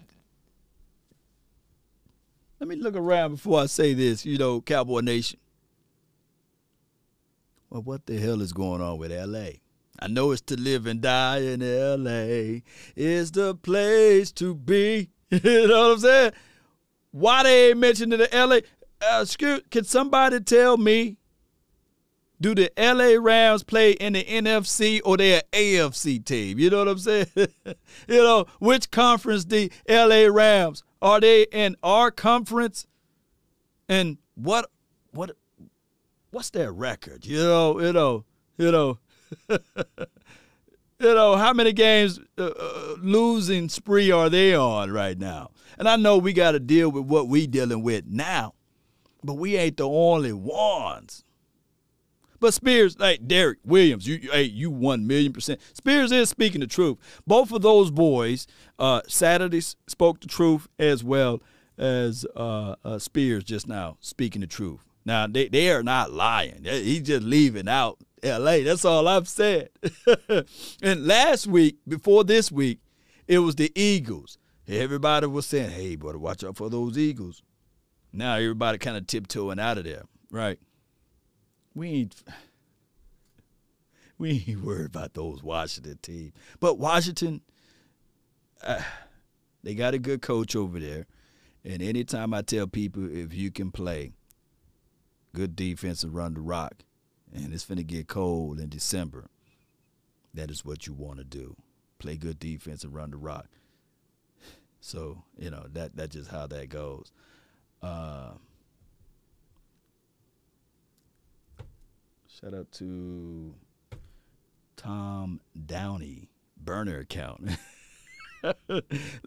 let me look around before I say this, you know, Cowboy Nation. Well, what the hell is going on with LA? I know it's to live and die in LA. Is the place to be. you know what I'm saying? Why they ain't mentioning the LA? Uh, excuse, can somebody tell me do the LA Rams play in the NFC or they an AFC team? You know what I'm saying? you know, which conference the LA Rams are they in our conference? And what what what's their record? You know, you know, you know. you know, how many games uh, uh, losing spree are they on right now? And I know we got to deal with what we dealing with now, but we ain't the only ones. But Spears, like Derek Williams, you hey, you one million percent. Spears is speaking the truth. Both of those boys, uh, Saturdays spoke the truth as well as uh, uh, Spears just now speaking the truth. Now they, they are not lying. He's just leaving out L.A. That's all I've said. and last week, before this week, it was the Eagles. Everybody was saying, "Hey, brother, watch out for those Eagles." Now everybody kind of tiptoeing out of there, right? we ain't we ain't worried about those Washington team. But Washington, uh, they got a good coach over there. And anytime I tell people if you can play good defense and run the rock, and it's finna get cold in December, that is what you want to do. Play good defense and run the rock. So, you know, that that's just how that goes. Uh, Shout out to Tom Downey burner account.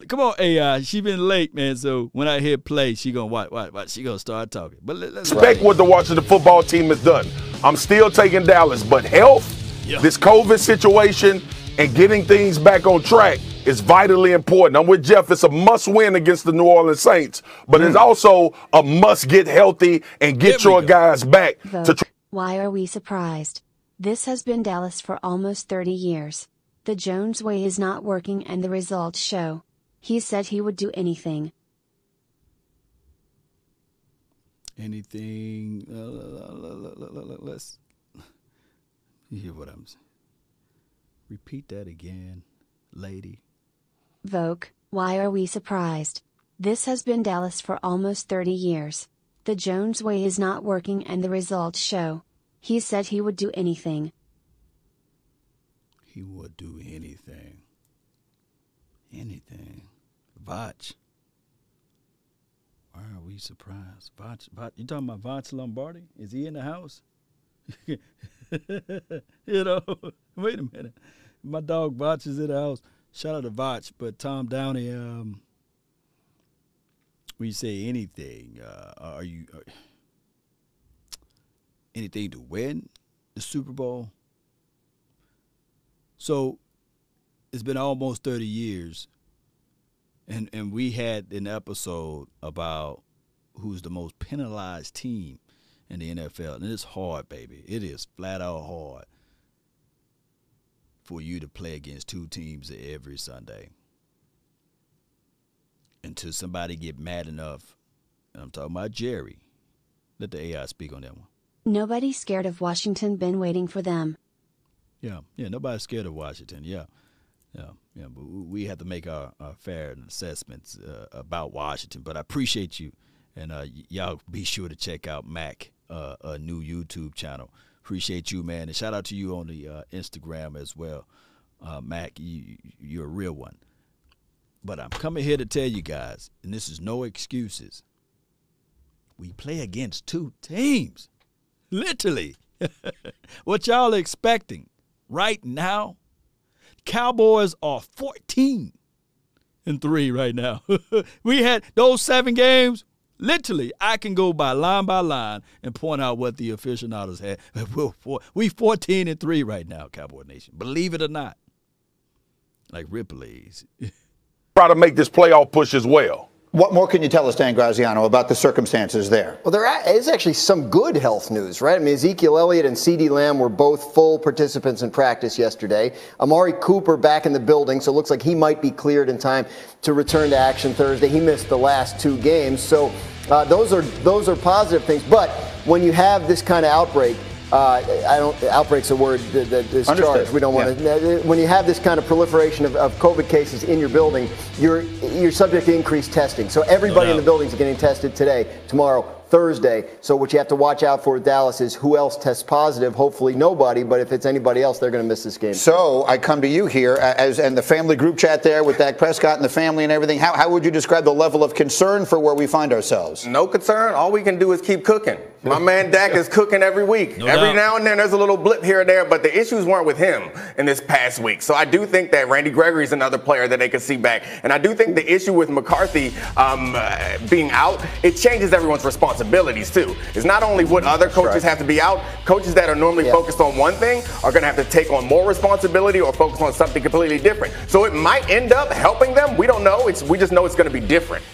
Come on, AI. She been late, man. So when I hit play, she gonna watch. Watch. watch. She gonna start talking. But let, let's respect what the Washington football team has done. I'm still taking Dallas, but health, Yeah. this COVID situation, and getting things back on track is vitally important. I'm with Jeff. It's a must win against the New Orleans Saints, but it's mm. also a must get healthy and get your go. guys back to Vote. tr- Why are we surprised? This has been Dallas for almost 30 years. The Jones way is not working and the results show. He said he would do anything. anything. Uh, let's you hear what I'm saying. Repeat that again, lady. Vogue, why are we surprised? This has been Dallas for almost 30 years. The Jones way is not working and the results show. He said he would do anything. He would do anything. Anything. Vach. Why are we surprised? Vach, Vach, you talking about Vach Lombardi? Is he in the house? you know, wait a minute. My dog Vach is in the house. Shout out to Vach, but Tom Downey, um, when you say anything, uh, are you are, anything to win the Super Bowl? So it's been almost 30 years and and we had an episode about who's the most penalized team in the NFL and it's hard baby it is flat out hard for you to play against two teams every Sunday. Until somebody get mad enough, and I'm talking about Jerry. Let the AI speak on that one. Nobody's scared of Washington been waiting for them. Yeah, yeah. Nobody's scared of Washington. Yeah, yeah, yeah. But we have to make our, our fair assessments uh, about Washington. But I appreciate you, and uh, y- y'all be sure to check out Mac, uh, a new YouTube channel. Appreciate you, man, and shout out to you on the uh, Instagram as well, uh, Mac. You, you're a real one. But I'm coming here to tell you guys, and this is no excuses. We play against two teams, literally. what y'all expecting right now? Cowboys are 14 and 3 right now. we had those 7 games, literally I can go by line by line and point out what the aficionados had. We 14 and 3 right now, Cowboy Nation. Believe it or not. Like Ripley's. Try to make this playoff push as well. What more can you tell us, Dan Graziano, about the circumstances there? Well, there is actually some good health news, right? I mean, Ezekiel Elliott and CeeDee Lamb were both full participants in practice yesterday. Amari Cooper back in the building, so it looks like he might be cleared in time to return to action Thursday. He missed the last two games, so uh, those are those are positive things. But when you have this kind of outbreak, uh, I don't. Outbreak's a word that, that is Understood. charged. We don't want to. When you have this kind of proliferation of, of COVID cases in your building, you're you're subject to increased testing. So everybody in the buildings is getting tested today, tomorrow, Thursday. So what you have to watch out for with Dallas is who else tests positive. Hopefully nobody, but if it's anybody else, they're going to miss this game. So I come to you here as and the family group chat there with Dak Prescott and the family and everything. How, how would you describe the level of concern for where we find ourselves? No concern. All we can do is keep cooking. My man Dak is cooking every week. No every doubt. now and then there's a little blip here and there, but the issues weren't with him in this past week. So I do think that Randy Gregory is another player that they could see back. And I do think the issue with McCarthy um, uh, being out, it changes everyone's responsibilities too. It's not only what other coaches have to be out, coaches that are normally focused on one thing are going to have to take on more responsibility or focus on something completely different. So it might end up helping them. We don't know. It's we just know it's going to be different.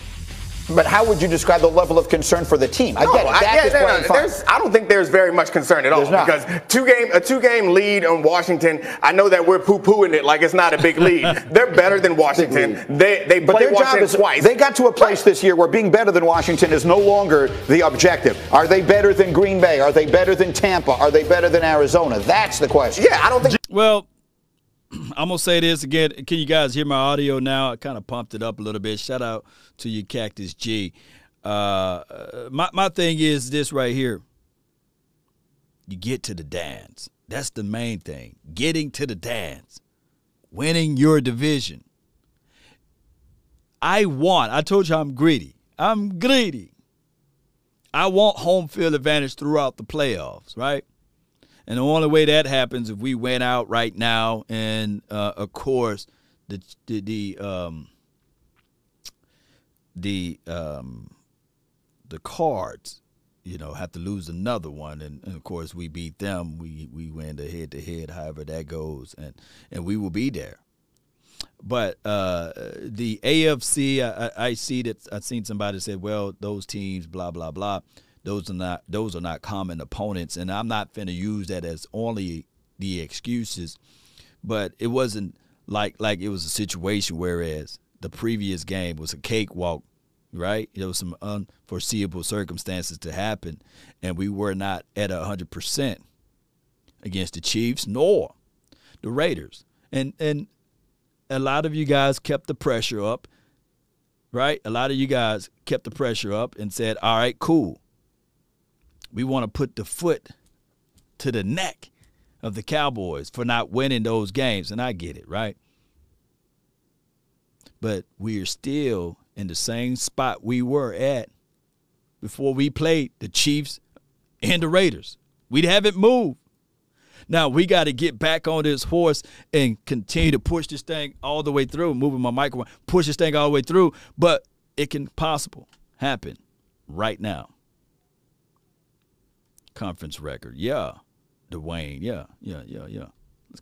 But how would you describe the level of concern for the team? I No, get it. I, yeah, is no, no, there's- I don't think there's very much concern at all There's not. because two game a two game lead on Washington. I know that we're poo pooing it like it's not a big lead. They're better than Washington. They they But played their job Washington is twice. they got to a place this year where being better than Washington is no longer the objective. Are they better than Green Bay? Are they better than Tampa? Are they better than Arizona? That's the question. yeah, I don't think. Well, I'm gonna say this again. Can you guys hear my audio now? I kind of pumped it up a little bit. Shout out to you, Cactus G. Uh, my my thing is this right here. You get to the dance. That's the main thing. Getting to the dance, winning your division. I want. I told you I'm greedy. I'm greedy. I want home field advantage throughout the playoffs, right? And the only way that happens if we went out right now, and uh, of course, the the the um, the um, the cards, you know, have to lose another one, and, and of course we beat them. We we win the head to head, however that goes, and and we will be there. But uh, the AFC, I, I see that I've seen somebody say, well, those teams, blah blah blah. Those are not those are not common opponents, and I'm not finna use that as only the excuses. But it wasn't like like it was a situation whereas the previous game was a cakewalk, right? There was some unforeseeable circumstances to happen, and we were not at hundred percent against the Chiefs nor the Raiders. And and a lot of you guys kept the pressure up, right? A lot of you guys kept the pressure up and said, "All right, cool. We want to put the foot to the neck of the Cowboys for not winning those games." And I get it, right? But we are still in the same spot we were at before we played the Chiefs and the Raiders. We haven't moved. Now we got to get back on this horse and continue to push this thing all the way through. Moving my microphone, push this thing all the way through. But it can possible happen right now. Conference record, yeah. Dwayne, yeah, yeah, yeah, yeah.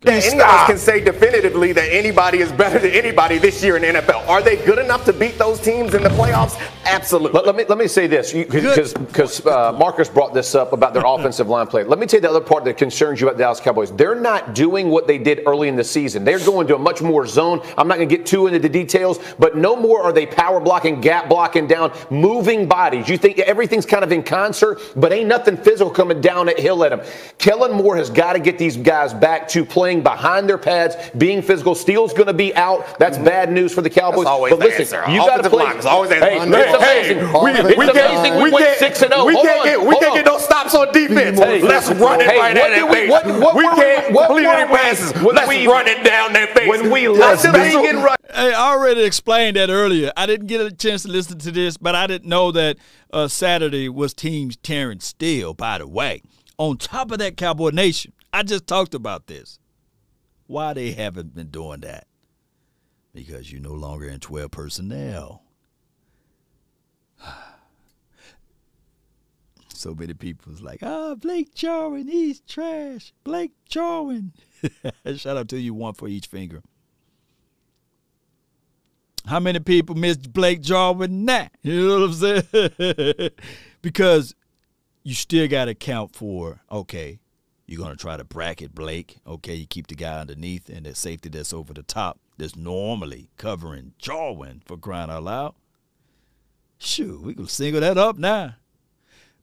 Any of us can say definitively that anybody is better than anybody this year in the NFL. Are they good enough to beat those teams in the playoffs? Absolutely. Let, let me let me say this because because uh, Marcus brought this up about their offensive line play. Let me tell you the other part that concerns you about the Dallas Cowboys. They're not doing what they did early in the season. They're going to a much more zone. I'm not going to get too into the details, but no more are they power blocking, gap blocking down, moving bodies. You think everything's kind of in concert, but ain't nothing physical coming down at hill at them. Kellen Moore has got to get these guys back to playing behind their pads, being physical. Steele's going to be out. That's bad news for the Cowboys. That's always but the listen, answer. you got to play. line is always hey, answer. it's Hey, amazing. we- it's we amazing. can't- we we went can't- six and zero. we Hold can't on, get- we can't on. get no stops on defense. Hey, Let's run it hey, right what at did that face. what- what We were can't what complete any passes. Let's we- run it down their face. when we Let's lost bang this- and run. Hey, I already explained that earlier. I didn't get a chance to listen to this, but I didn't know that uh, Saturday was teams tearing steel, by the way. On top of that, Cowboy Nation, I just talked about this. Why they haven't been doing that? Because you're no longer in 12 personnel. So many people like, ah, Blake Jarwin, he's trash. Blake Jarwin. Shout out to you, one for each finger. How many people missed Blake Jarwin now? You know what I'm saying? because you still got to count for, okay, you're going to try to bracket Blake. Okay, you keep the guy underneath and the safety that's over the top that's normally covering Jarwin for crying out loud. Shoot, we can single that up now.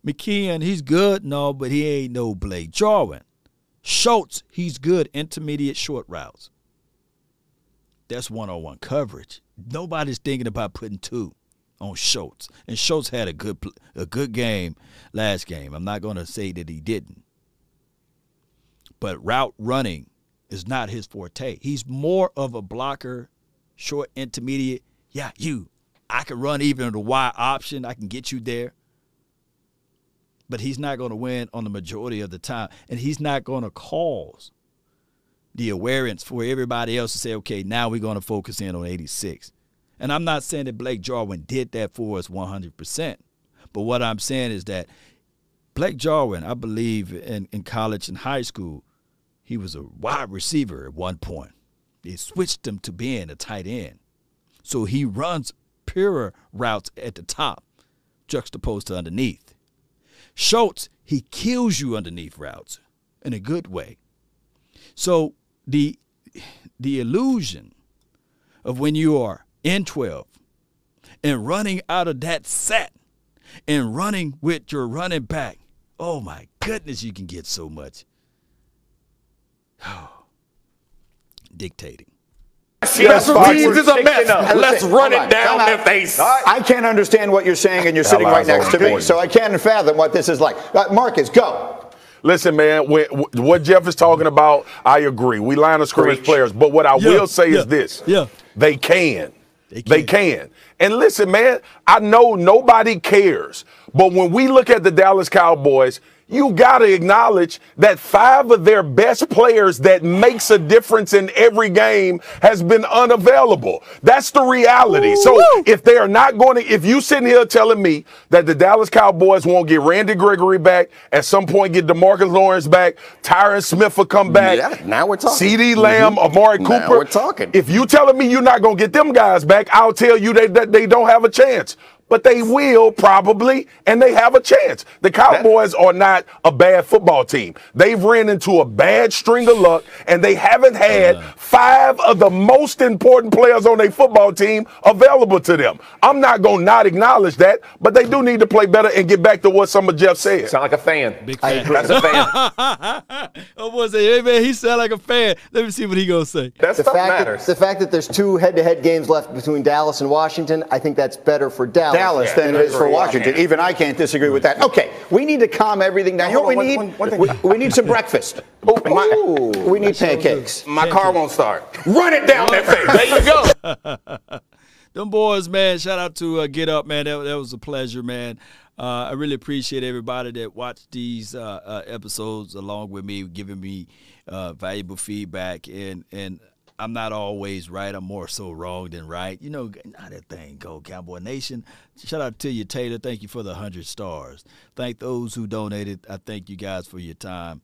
McKeon, he's good, no, but he ain't no Blake Jarwin. Schultz, he's good intermediate short routes. That's one on one coverage. Nobody's thinking about putting two on Schultz. And Schultz had a good a good game last game. I'm not going to say that he didn't. But route running is not his forte. He's more of a blocker, short intermediate. Yeah, you. I can run even the Y option. I can get you there but he's not going to win on the majority of the time. And he's not going to cause the awareness for everybody else to say, okay, now we're going to focus in on 86. And I'm not saying that Blake Jarwin did that for us 100%. But what I'm saying is that Blake Jarwin, I believe in, in college and high school, he was a wide receiver at one point. They switched him to being a tight end. So he runs purer routes at the top, juxtaposed to underneath. Schultz, he kills you underneath routes in a good way. So the the illusion of when you are in 12 and running out of that set and running with your running back, oh my goodness, you can get so much. Dictating. Special teams is a mess. Now, Let's run it down time their face. I can't understand what you're saying, and you're sitting right next to me, so I can't fathom what this is like. Uh, Marcus, go. Listen, man, when, what Jeff is talking about, I agree. We line of scrimmage Preach. players, but what I Yeah, will say yeah, is this: yeah. they can. They They can. And listen, man, I know nobody cares, but when we look at the Dallas Cowboys, you got to acknowledge that five of their best players that makes a difference in every game has been unavailable. That's the reality. So if they are not going to, if you sitting here telling me that the Dallas Cowboys won't get Randy Gregory back, at some point get DeMarcus Lawrence back, Tyron Smith will come back. Yeah, now we're talking. CeeDee mm-hmm. Lamb, Amari Cooper. Now we're talking. If you telling me you're not going to get them guys back, I'll tell you that, that they don't have a chance. But they will probably, and they have a chance. The Cowboys are not a bad football team. They've ran into a bad string of luck, and they haven't had uh-huh. five of the most important players on their football team available to them. I'm not going to not acknowledge that, but they do need to play better and get back to what some of Jeff said. Sound like a fan. Big I fan. agree. That's a fan. Oh, I was say, hey man, he sound like a fan. Let me see what he gonna say. That The stuff fact, that, the fact that there's two head-to-head games left between Dallas and Washington, I think that's better for Dallas. Dallas than it is for Washington. Even I can't disagree with that. Okay, we need to calm everything down. You know what we Hold need? one- one. We, we need some breakfast. my- we need pancakes. My car won't start. Run it down their face. There you go. Them boys, man. Shout out to uh, Get Up, man. That, that was a pleasure, man. Uh, I really appreciate everybody that watched these uh, uh, episodes along with me, giving me uh, valuable feedback. And and I'm not always right. I'm more so wrong than right. You know how that thing go, Cowboy Nation. Shout out to you, Taylor. Thank you for the hundred stars. Thank those who donated. I thank you guys for your time.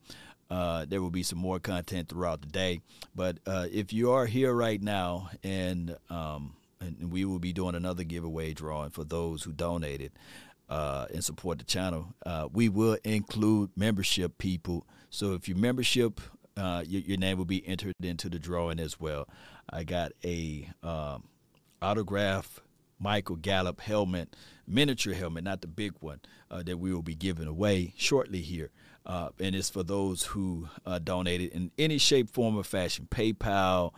Uh, there will be some more content throughout the day. But uh, if you are here right now, and, um, and we will be doing another giveaway drawing for those who donated uh, and support the channel, uh, we will include membership people. So if your membership, uh, your, your, name will be entered into the drawing as well. I got a um, autograph Michael Gallup helmet, miniature helmet, not the big one, uh, that we will be giving away shortly here. Uh, and it's for those who uh, donated in any shape, form, or fashion. PayPal,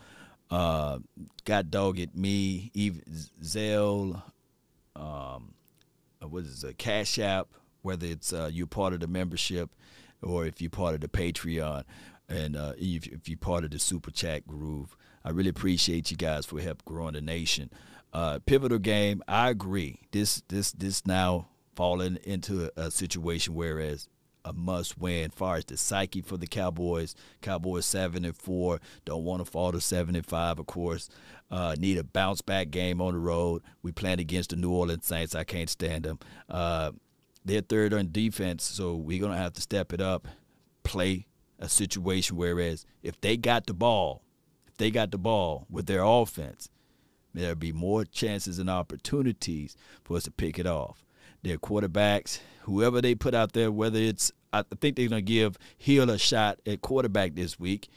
uh, God Dog It Me, even Zelle, um, uh, what is it, Cash App, whether it's uh, you're part of the membership or if you're part of the Patreon and uh, if, if you're part of the Super Chat groove. I really appreciate you guys for help growing the nation. Uh, pivotal game, I agree. This this this now falling into a, a situation whereas a must win far as the psyche for the Cowboys. Cowboys seven and four. Don't want to fall to seven and five, of course. Uh, need a bounce back game on the road. We playing against the New Orleans Saints. I can't stand them. Uh, they're third on defense, so we're gonna have to step it up, play a situation. Whereas if they got the ball, if they got the ball with their offense, there'll be more chances and opportunities for us to pick it off their quarterbacks, whoever they put out there, whether it's I think they're gonna give Hill a shot at quarterback this week.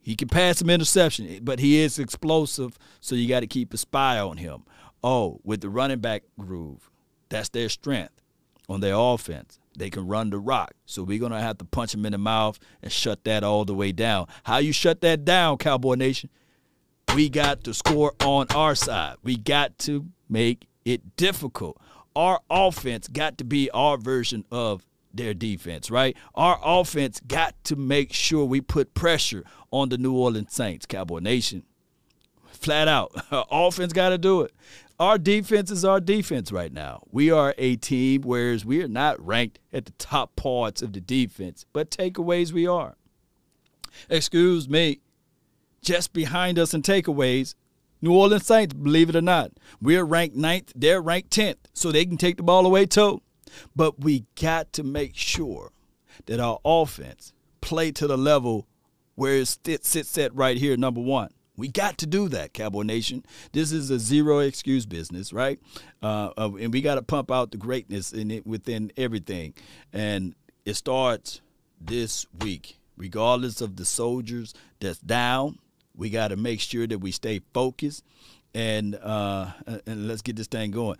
He can pass some interception, but he is explosive, so you got to keep a spy on him. Oh, with the running back groove, that's their strength on their offense. They can run the rock. So we're going to have to punch them in the mouth and shut that all the way down. How you shut that down, Cowboy Nation? We got to score on our side. We got to make it difficult our offense got to be our version of their defense, right? Our offense got to make sure we put pressure on the New Orleans Saints, Cowboy Nation. Flat out. Our offense got to do it. Our defense is our defense right now. We are a team, whereas we are not ranked at the top parts of the defense, but takeaways we are. Excuse me. Just behind us in takeaways New Orleans Saints, believe it or not. We're ranked ninth, they're ranked 10th, so they can take the ball away too. But we got to make sure that our offense play to the level where it sits at right here, number one. We got to do that, Cowboy Nation. This is a zero excuse business, right? Uh, and we got to pump out the greatness in it within everything. And it starts this week, regardless of the soldiers that's down, we got to make sure that we stay focused and uh, and let's get this thing going.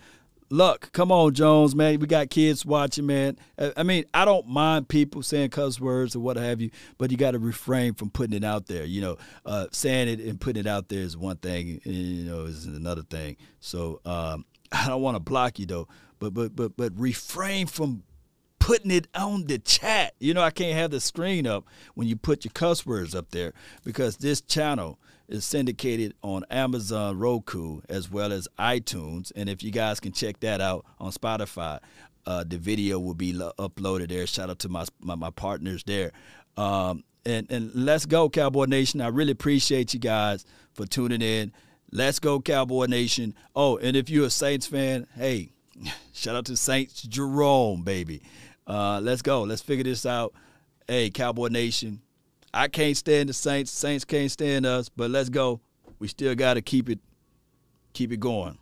Look, come on, Jones, man. We got kids watching, man. I mean, I don't mind people saying cuss words or what have you, but you got to refrain from putting it out there. You know, uh, saying it and putting it out there is one thing, and, you know, is another thing. So um, I don't want to block you though, but but but but refrain from putting it on the chat. You know, I can't have the screen up when you put your cuss words up there because this channel is syndicated on Amazon Roku as well as iTunes. And if you guys can check that out on Spotify, uh, the video will be lo- uploaded there. Shout out to my my, my partners there. Um, and and let's go, Cowboy Nation. I really appreciate you guys for tuning in. Let's go, Cowboy Nation. Oh, and if you're a Saints fan, hey, shout out to Saints Jerome, baby. Uh, let's go. Let's figure this out. Hey, Cowboy Nation, I can't stand the Saints. Saints can't stand us, but let's go. We still got to keep it keep it going.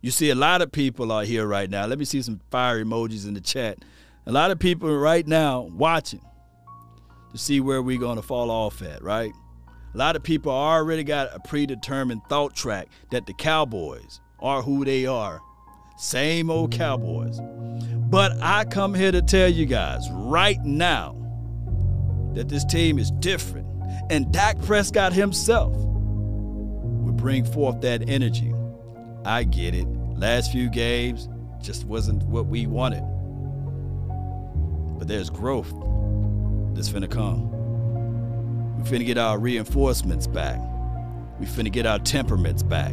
You see a lot of people are here right now. Let me see some fire emojis in the chat. A lot of people right now watching to see where we're going to fall off at, right? A lot of people already got a predetermined thought track that the Cowboys are who they are same old Cowboys. But I come here to tell you guys right now that this team is different. And Dak Prescott himself will bring forth that energy. I get it. Last few games just wasn't what we wanted. But there's growth that's finna come. We finna get our reinforcements back. We finna get our temperaments back.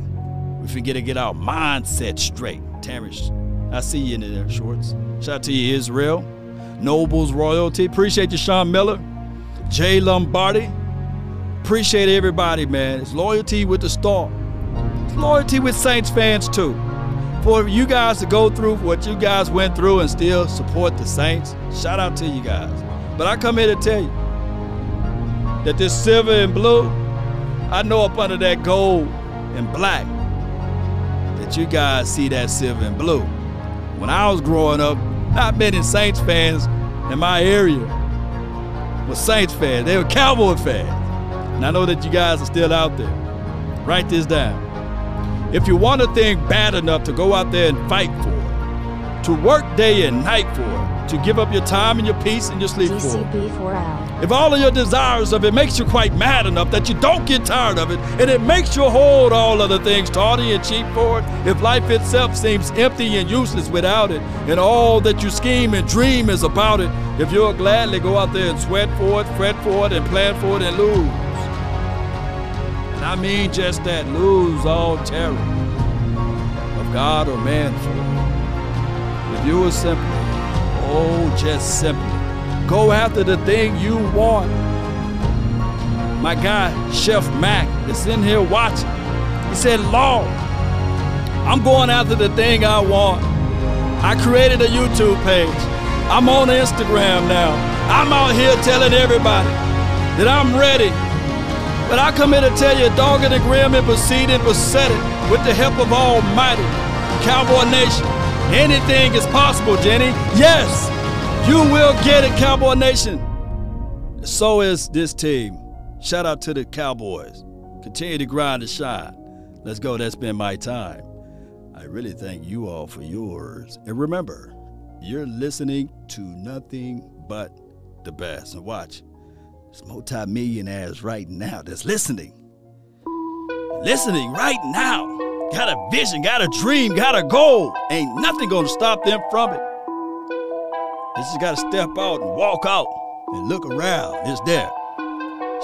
We finna get our mindset straight. Terrence, I see you in there, Shorts. Shout out to you, Israel. Nobles Royalty. Appreciate you, Sean Miller. Jay Lombardi. Appreciate everybody, man. It's loyalty with the star. It's loyalty with Saints fans, too. For you guys to go through what you guys went through and still support the Saints, shout out to you guys. But I come here to tell you that this silver and blue, I know up under that gold and black that you guys see that silver and blue. When I was growing up, not many Saints fans in my area were Saints fans. They were Cowboy fans. And I know that you guys are still out there. Write this down. If you want a thing bad enough to go out there and fight for it, to work day and night for it, to give up your time and your peace and your sleep for it, DCB4L. If all of your desires of it makes you quite mad enough that you don't get tired of it, and it makes you hold all other things tawdry and cheap for it, if life itself seems empty and useless without it, and all that you scheme and dream is about it, if you'll gladly go out there and sweat for it, fret for it, and plan for it and lose. And I mean just that, lose all terror of God or man for it. If you will simply, oh, just simply, Go after the thing you want. My guy, Chef Mac, is in here watching. He said, Lord, I'm going after the thing I want. I created a YouTube page. I'm on Instagram now. I'm out here telling everybody that I'm ready. But I come here to tell you, dogged and the grim and proceed proceeding, besetting with the help of Almighty Cowboy Nation. Anything is possible, Jenny. Yes, you will get it, Cowboy Nation. So is this team. Shout out to the Cowboys. Continue to grind and shine. Let's go. That's been my time. I really thank you all for yours. And remember, you're listening to nothing but the best. And watch, there's multi-millionaires right now that's listening. Listening right now. Got a vision, got a dream, got a goal. Ain't nothing gonna stop them from it. They just gotta step out and walk out and look around. It's there.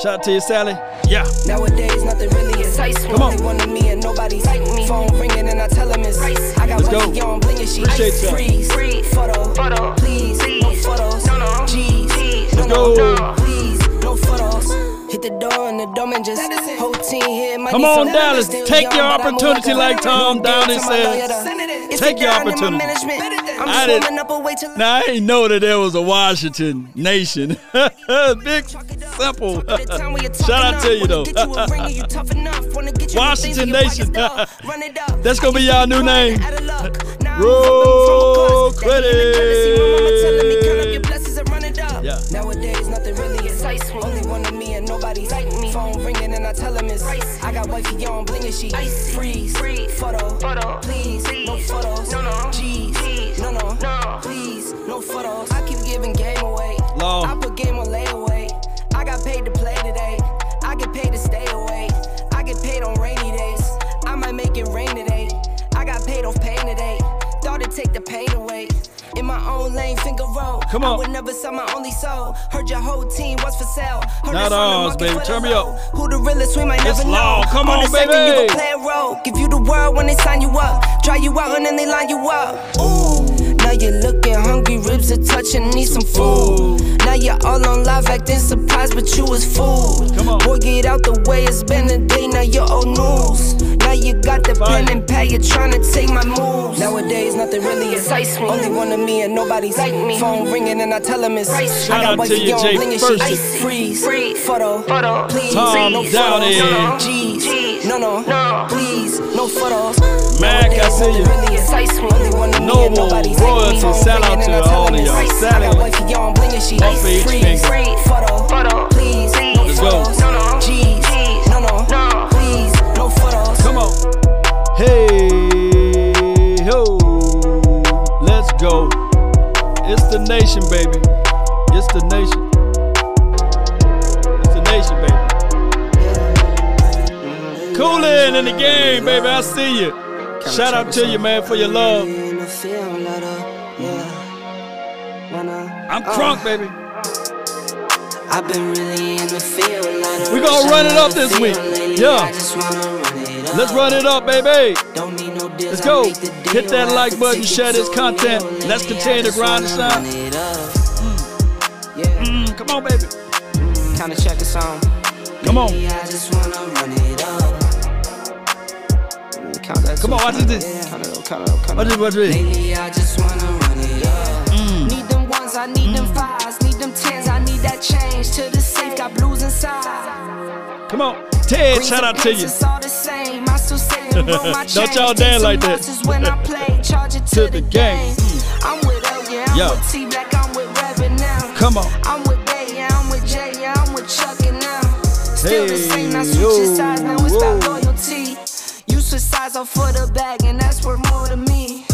Shout out to you, Sally. Yeah. Nowadays, nothing really is ice. Come on. Only one of me and nobody's like me. Phone ringing and I tell him it's ice. I got Let's go. wifey on bling and she Appreciate ice. y'all. Freeze, freeze, photo, photo, please, no photos, no, no, G's, no, Let's no, go. no, please, no photos. Hit the door and the door and just whole team here. might Come on, some Dallas. Still Take young, your but I move opportunity like Tom Downey to says. lawyer to- It's Take your down in my opportunity. Management. I'm I didn't- up a way till Now I ain't know that there was a Washington nation. Big simple. Shout out to you though. Washington Nation. That's gonna be y'all new name. Roll credit. Yeah. Nowadays, nothing really is ice. Only one of me and nobody's like me. Phone ringing and I tell him it's ice. I got wifey on bling and she ice. Freeze, photo, photo, please, no photos, no, no, G's, no photos. I keep giving game away. Law. I put game on layaway. I got paid to play today. I get paid to stay away. I get paid on rainy days. I might make it rain today. I got paid off pain today. Thought it'd take the pain away. In my own lane, finger roll. Come I on. would never sell my only soul. Heard your whole team was for sale. Heard Not on ours, baby. Turn me up. Who the realest, we might It's never know. Come on, the second. You play a role. Give you the world when they sign you up. Try you out and then they line you up. Ooh. Now you're looking hungry, ribs are touching, need some food. Now you're all on live acting surprised, but you was fooled. Come on. Boy, get out the way, it's been a day, now you're old news. Now you got the pen and pad, you're trying to take my moves. Nowadays, nothing really excites me. Only one of me and nobody's like me. Phone ringing and I tell him it's ice. Shout I got out to wifey you, on Jay bling and she Percy. Freeze, photo, photo, please, Tom no Downey. photos, G's, no, no, no, please, no photos. Mac, I see you. Really excites me. Only one of me and nobody's royalty. Phone Shout out to and I tell all of y'all. ice. I Sally. got wifey on bling and she One ice. for each Freeze, finger. photo, photo, please, no Let's go. No, no, nation, baby. It's the nation. It's the nation, baby. Coolin in the game, baby. I see you. Shout out to you, man, for your love. I'm crunk, baby. Uh, I've been really in the field. like a We gonna run it up this week. Yeah. I just wanna run it up. Let's run it up, baby. Don't need no deals, Let's go. the. Hit that like button, share this content. Let's continue to grind and wanna shine. run it up. Mm, come on, baby. Kinda check the song. Come on. Lately, I just wanna run it up. Count that Come on, watch this. Watch this, watch this. Lately, I just wanna run it up. Mm. Need them ones, I need them fives, need them tens, I need that change to the safe, got blues inside. Come on. Ted, shout out to you. Don't y'all dance like that. when I play, charge it to, the game. I'm with L, yeah, I'm Yo. with T Black, I'm with Reverend now. Come on. I'm with Bay, yeah, I'm with Jay, yeah, I'm with Chuck and now. Still the Hey, same, now switch yo, sides, now it's about loyalty. You switch sides off for the bag, and that's worth more to me.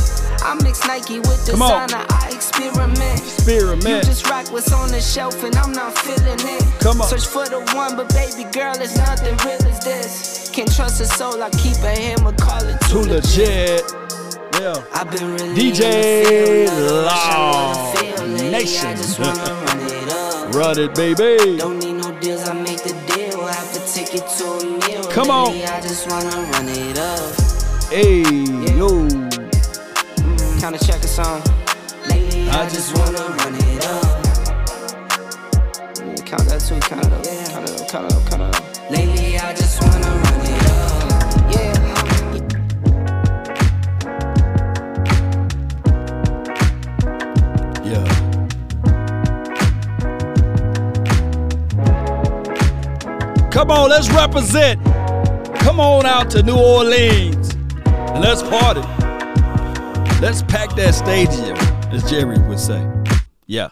I mix Nike with designer, I experiment. You just rock what's on the shelf, and I'm not feeling it. Come on. Search for the one, but baby girl, it's nothing real as this. Can't trust a soul, I keep a hammer, call it Too legit. Yeah. I've been really DJ Law Nation. I run it. Baby. Don't need no deals, I make the deal. I have to take it to a meal. Come on. I just wanna run it up. Hey, yo. Mm-hmm. Kinda check a song. Lately, I just wanna run it up. Yeah, count that too, count it up, count it up, count it up, count it up. Lately, Come on, let's represent. Come on out to New Orleans and let's party. Let's pack that stadium, as Jerry would say. Yeah.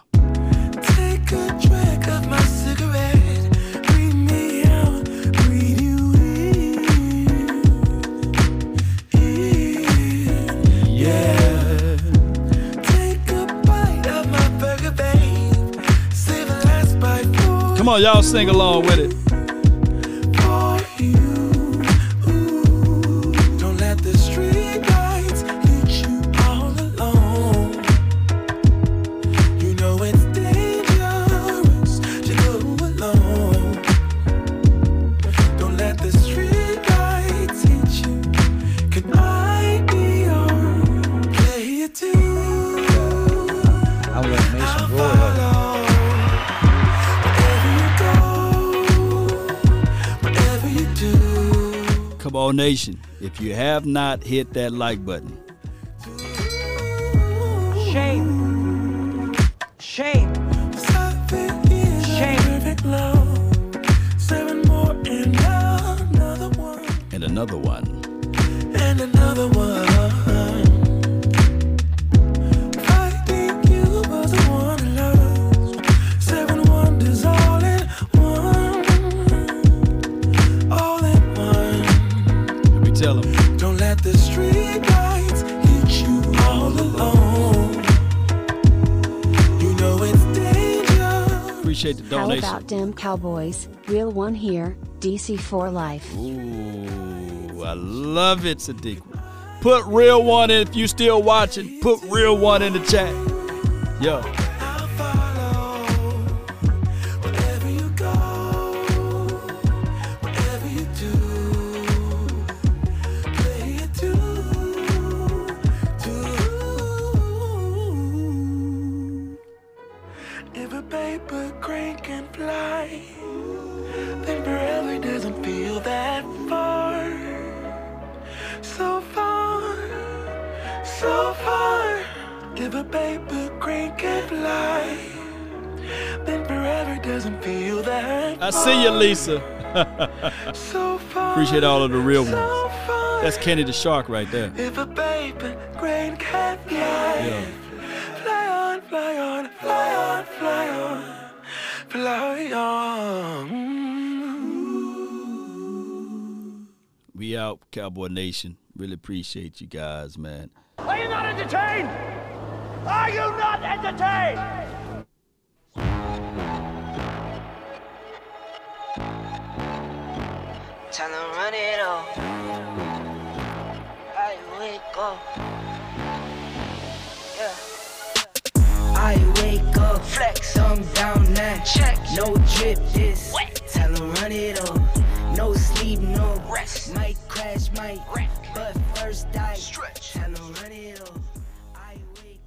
Take a drag of my cigarette. Breathe me out, breathe you in. Yeah. Take a bite of my burger, babe. Save the last bite for Come on, y'all sing along with it. Nation. If you have not hit that like button, Shame. Shame. Shame. Seven more and another one. and another one. Appreciate the How about them Cowboys? Real one here, DC for life. Ooh, I love it, Sadiq. Put real one in if you still watching. Put real one in the chat. Yo. So far, Appreciate all of the real so ones. far. That's Kenny the Shark right there. If a paper crane can fly, Yeah. fly on, fly on, fly on, fly on, fly on. We out, Cowboy Nation. Really appreciate you guys, man. Are you not entertained? Are you not entertained? Time to run it off. I wake up. Yeah. I wake up, flex, thumb down now. Check, no drip, this wet. Tell 'em run it off. No sleep, no rest. Might crash, might wreck. But first I stretch. Tell 'em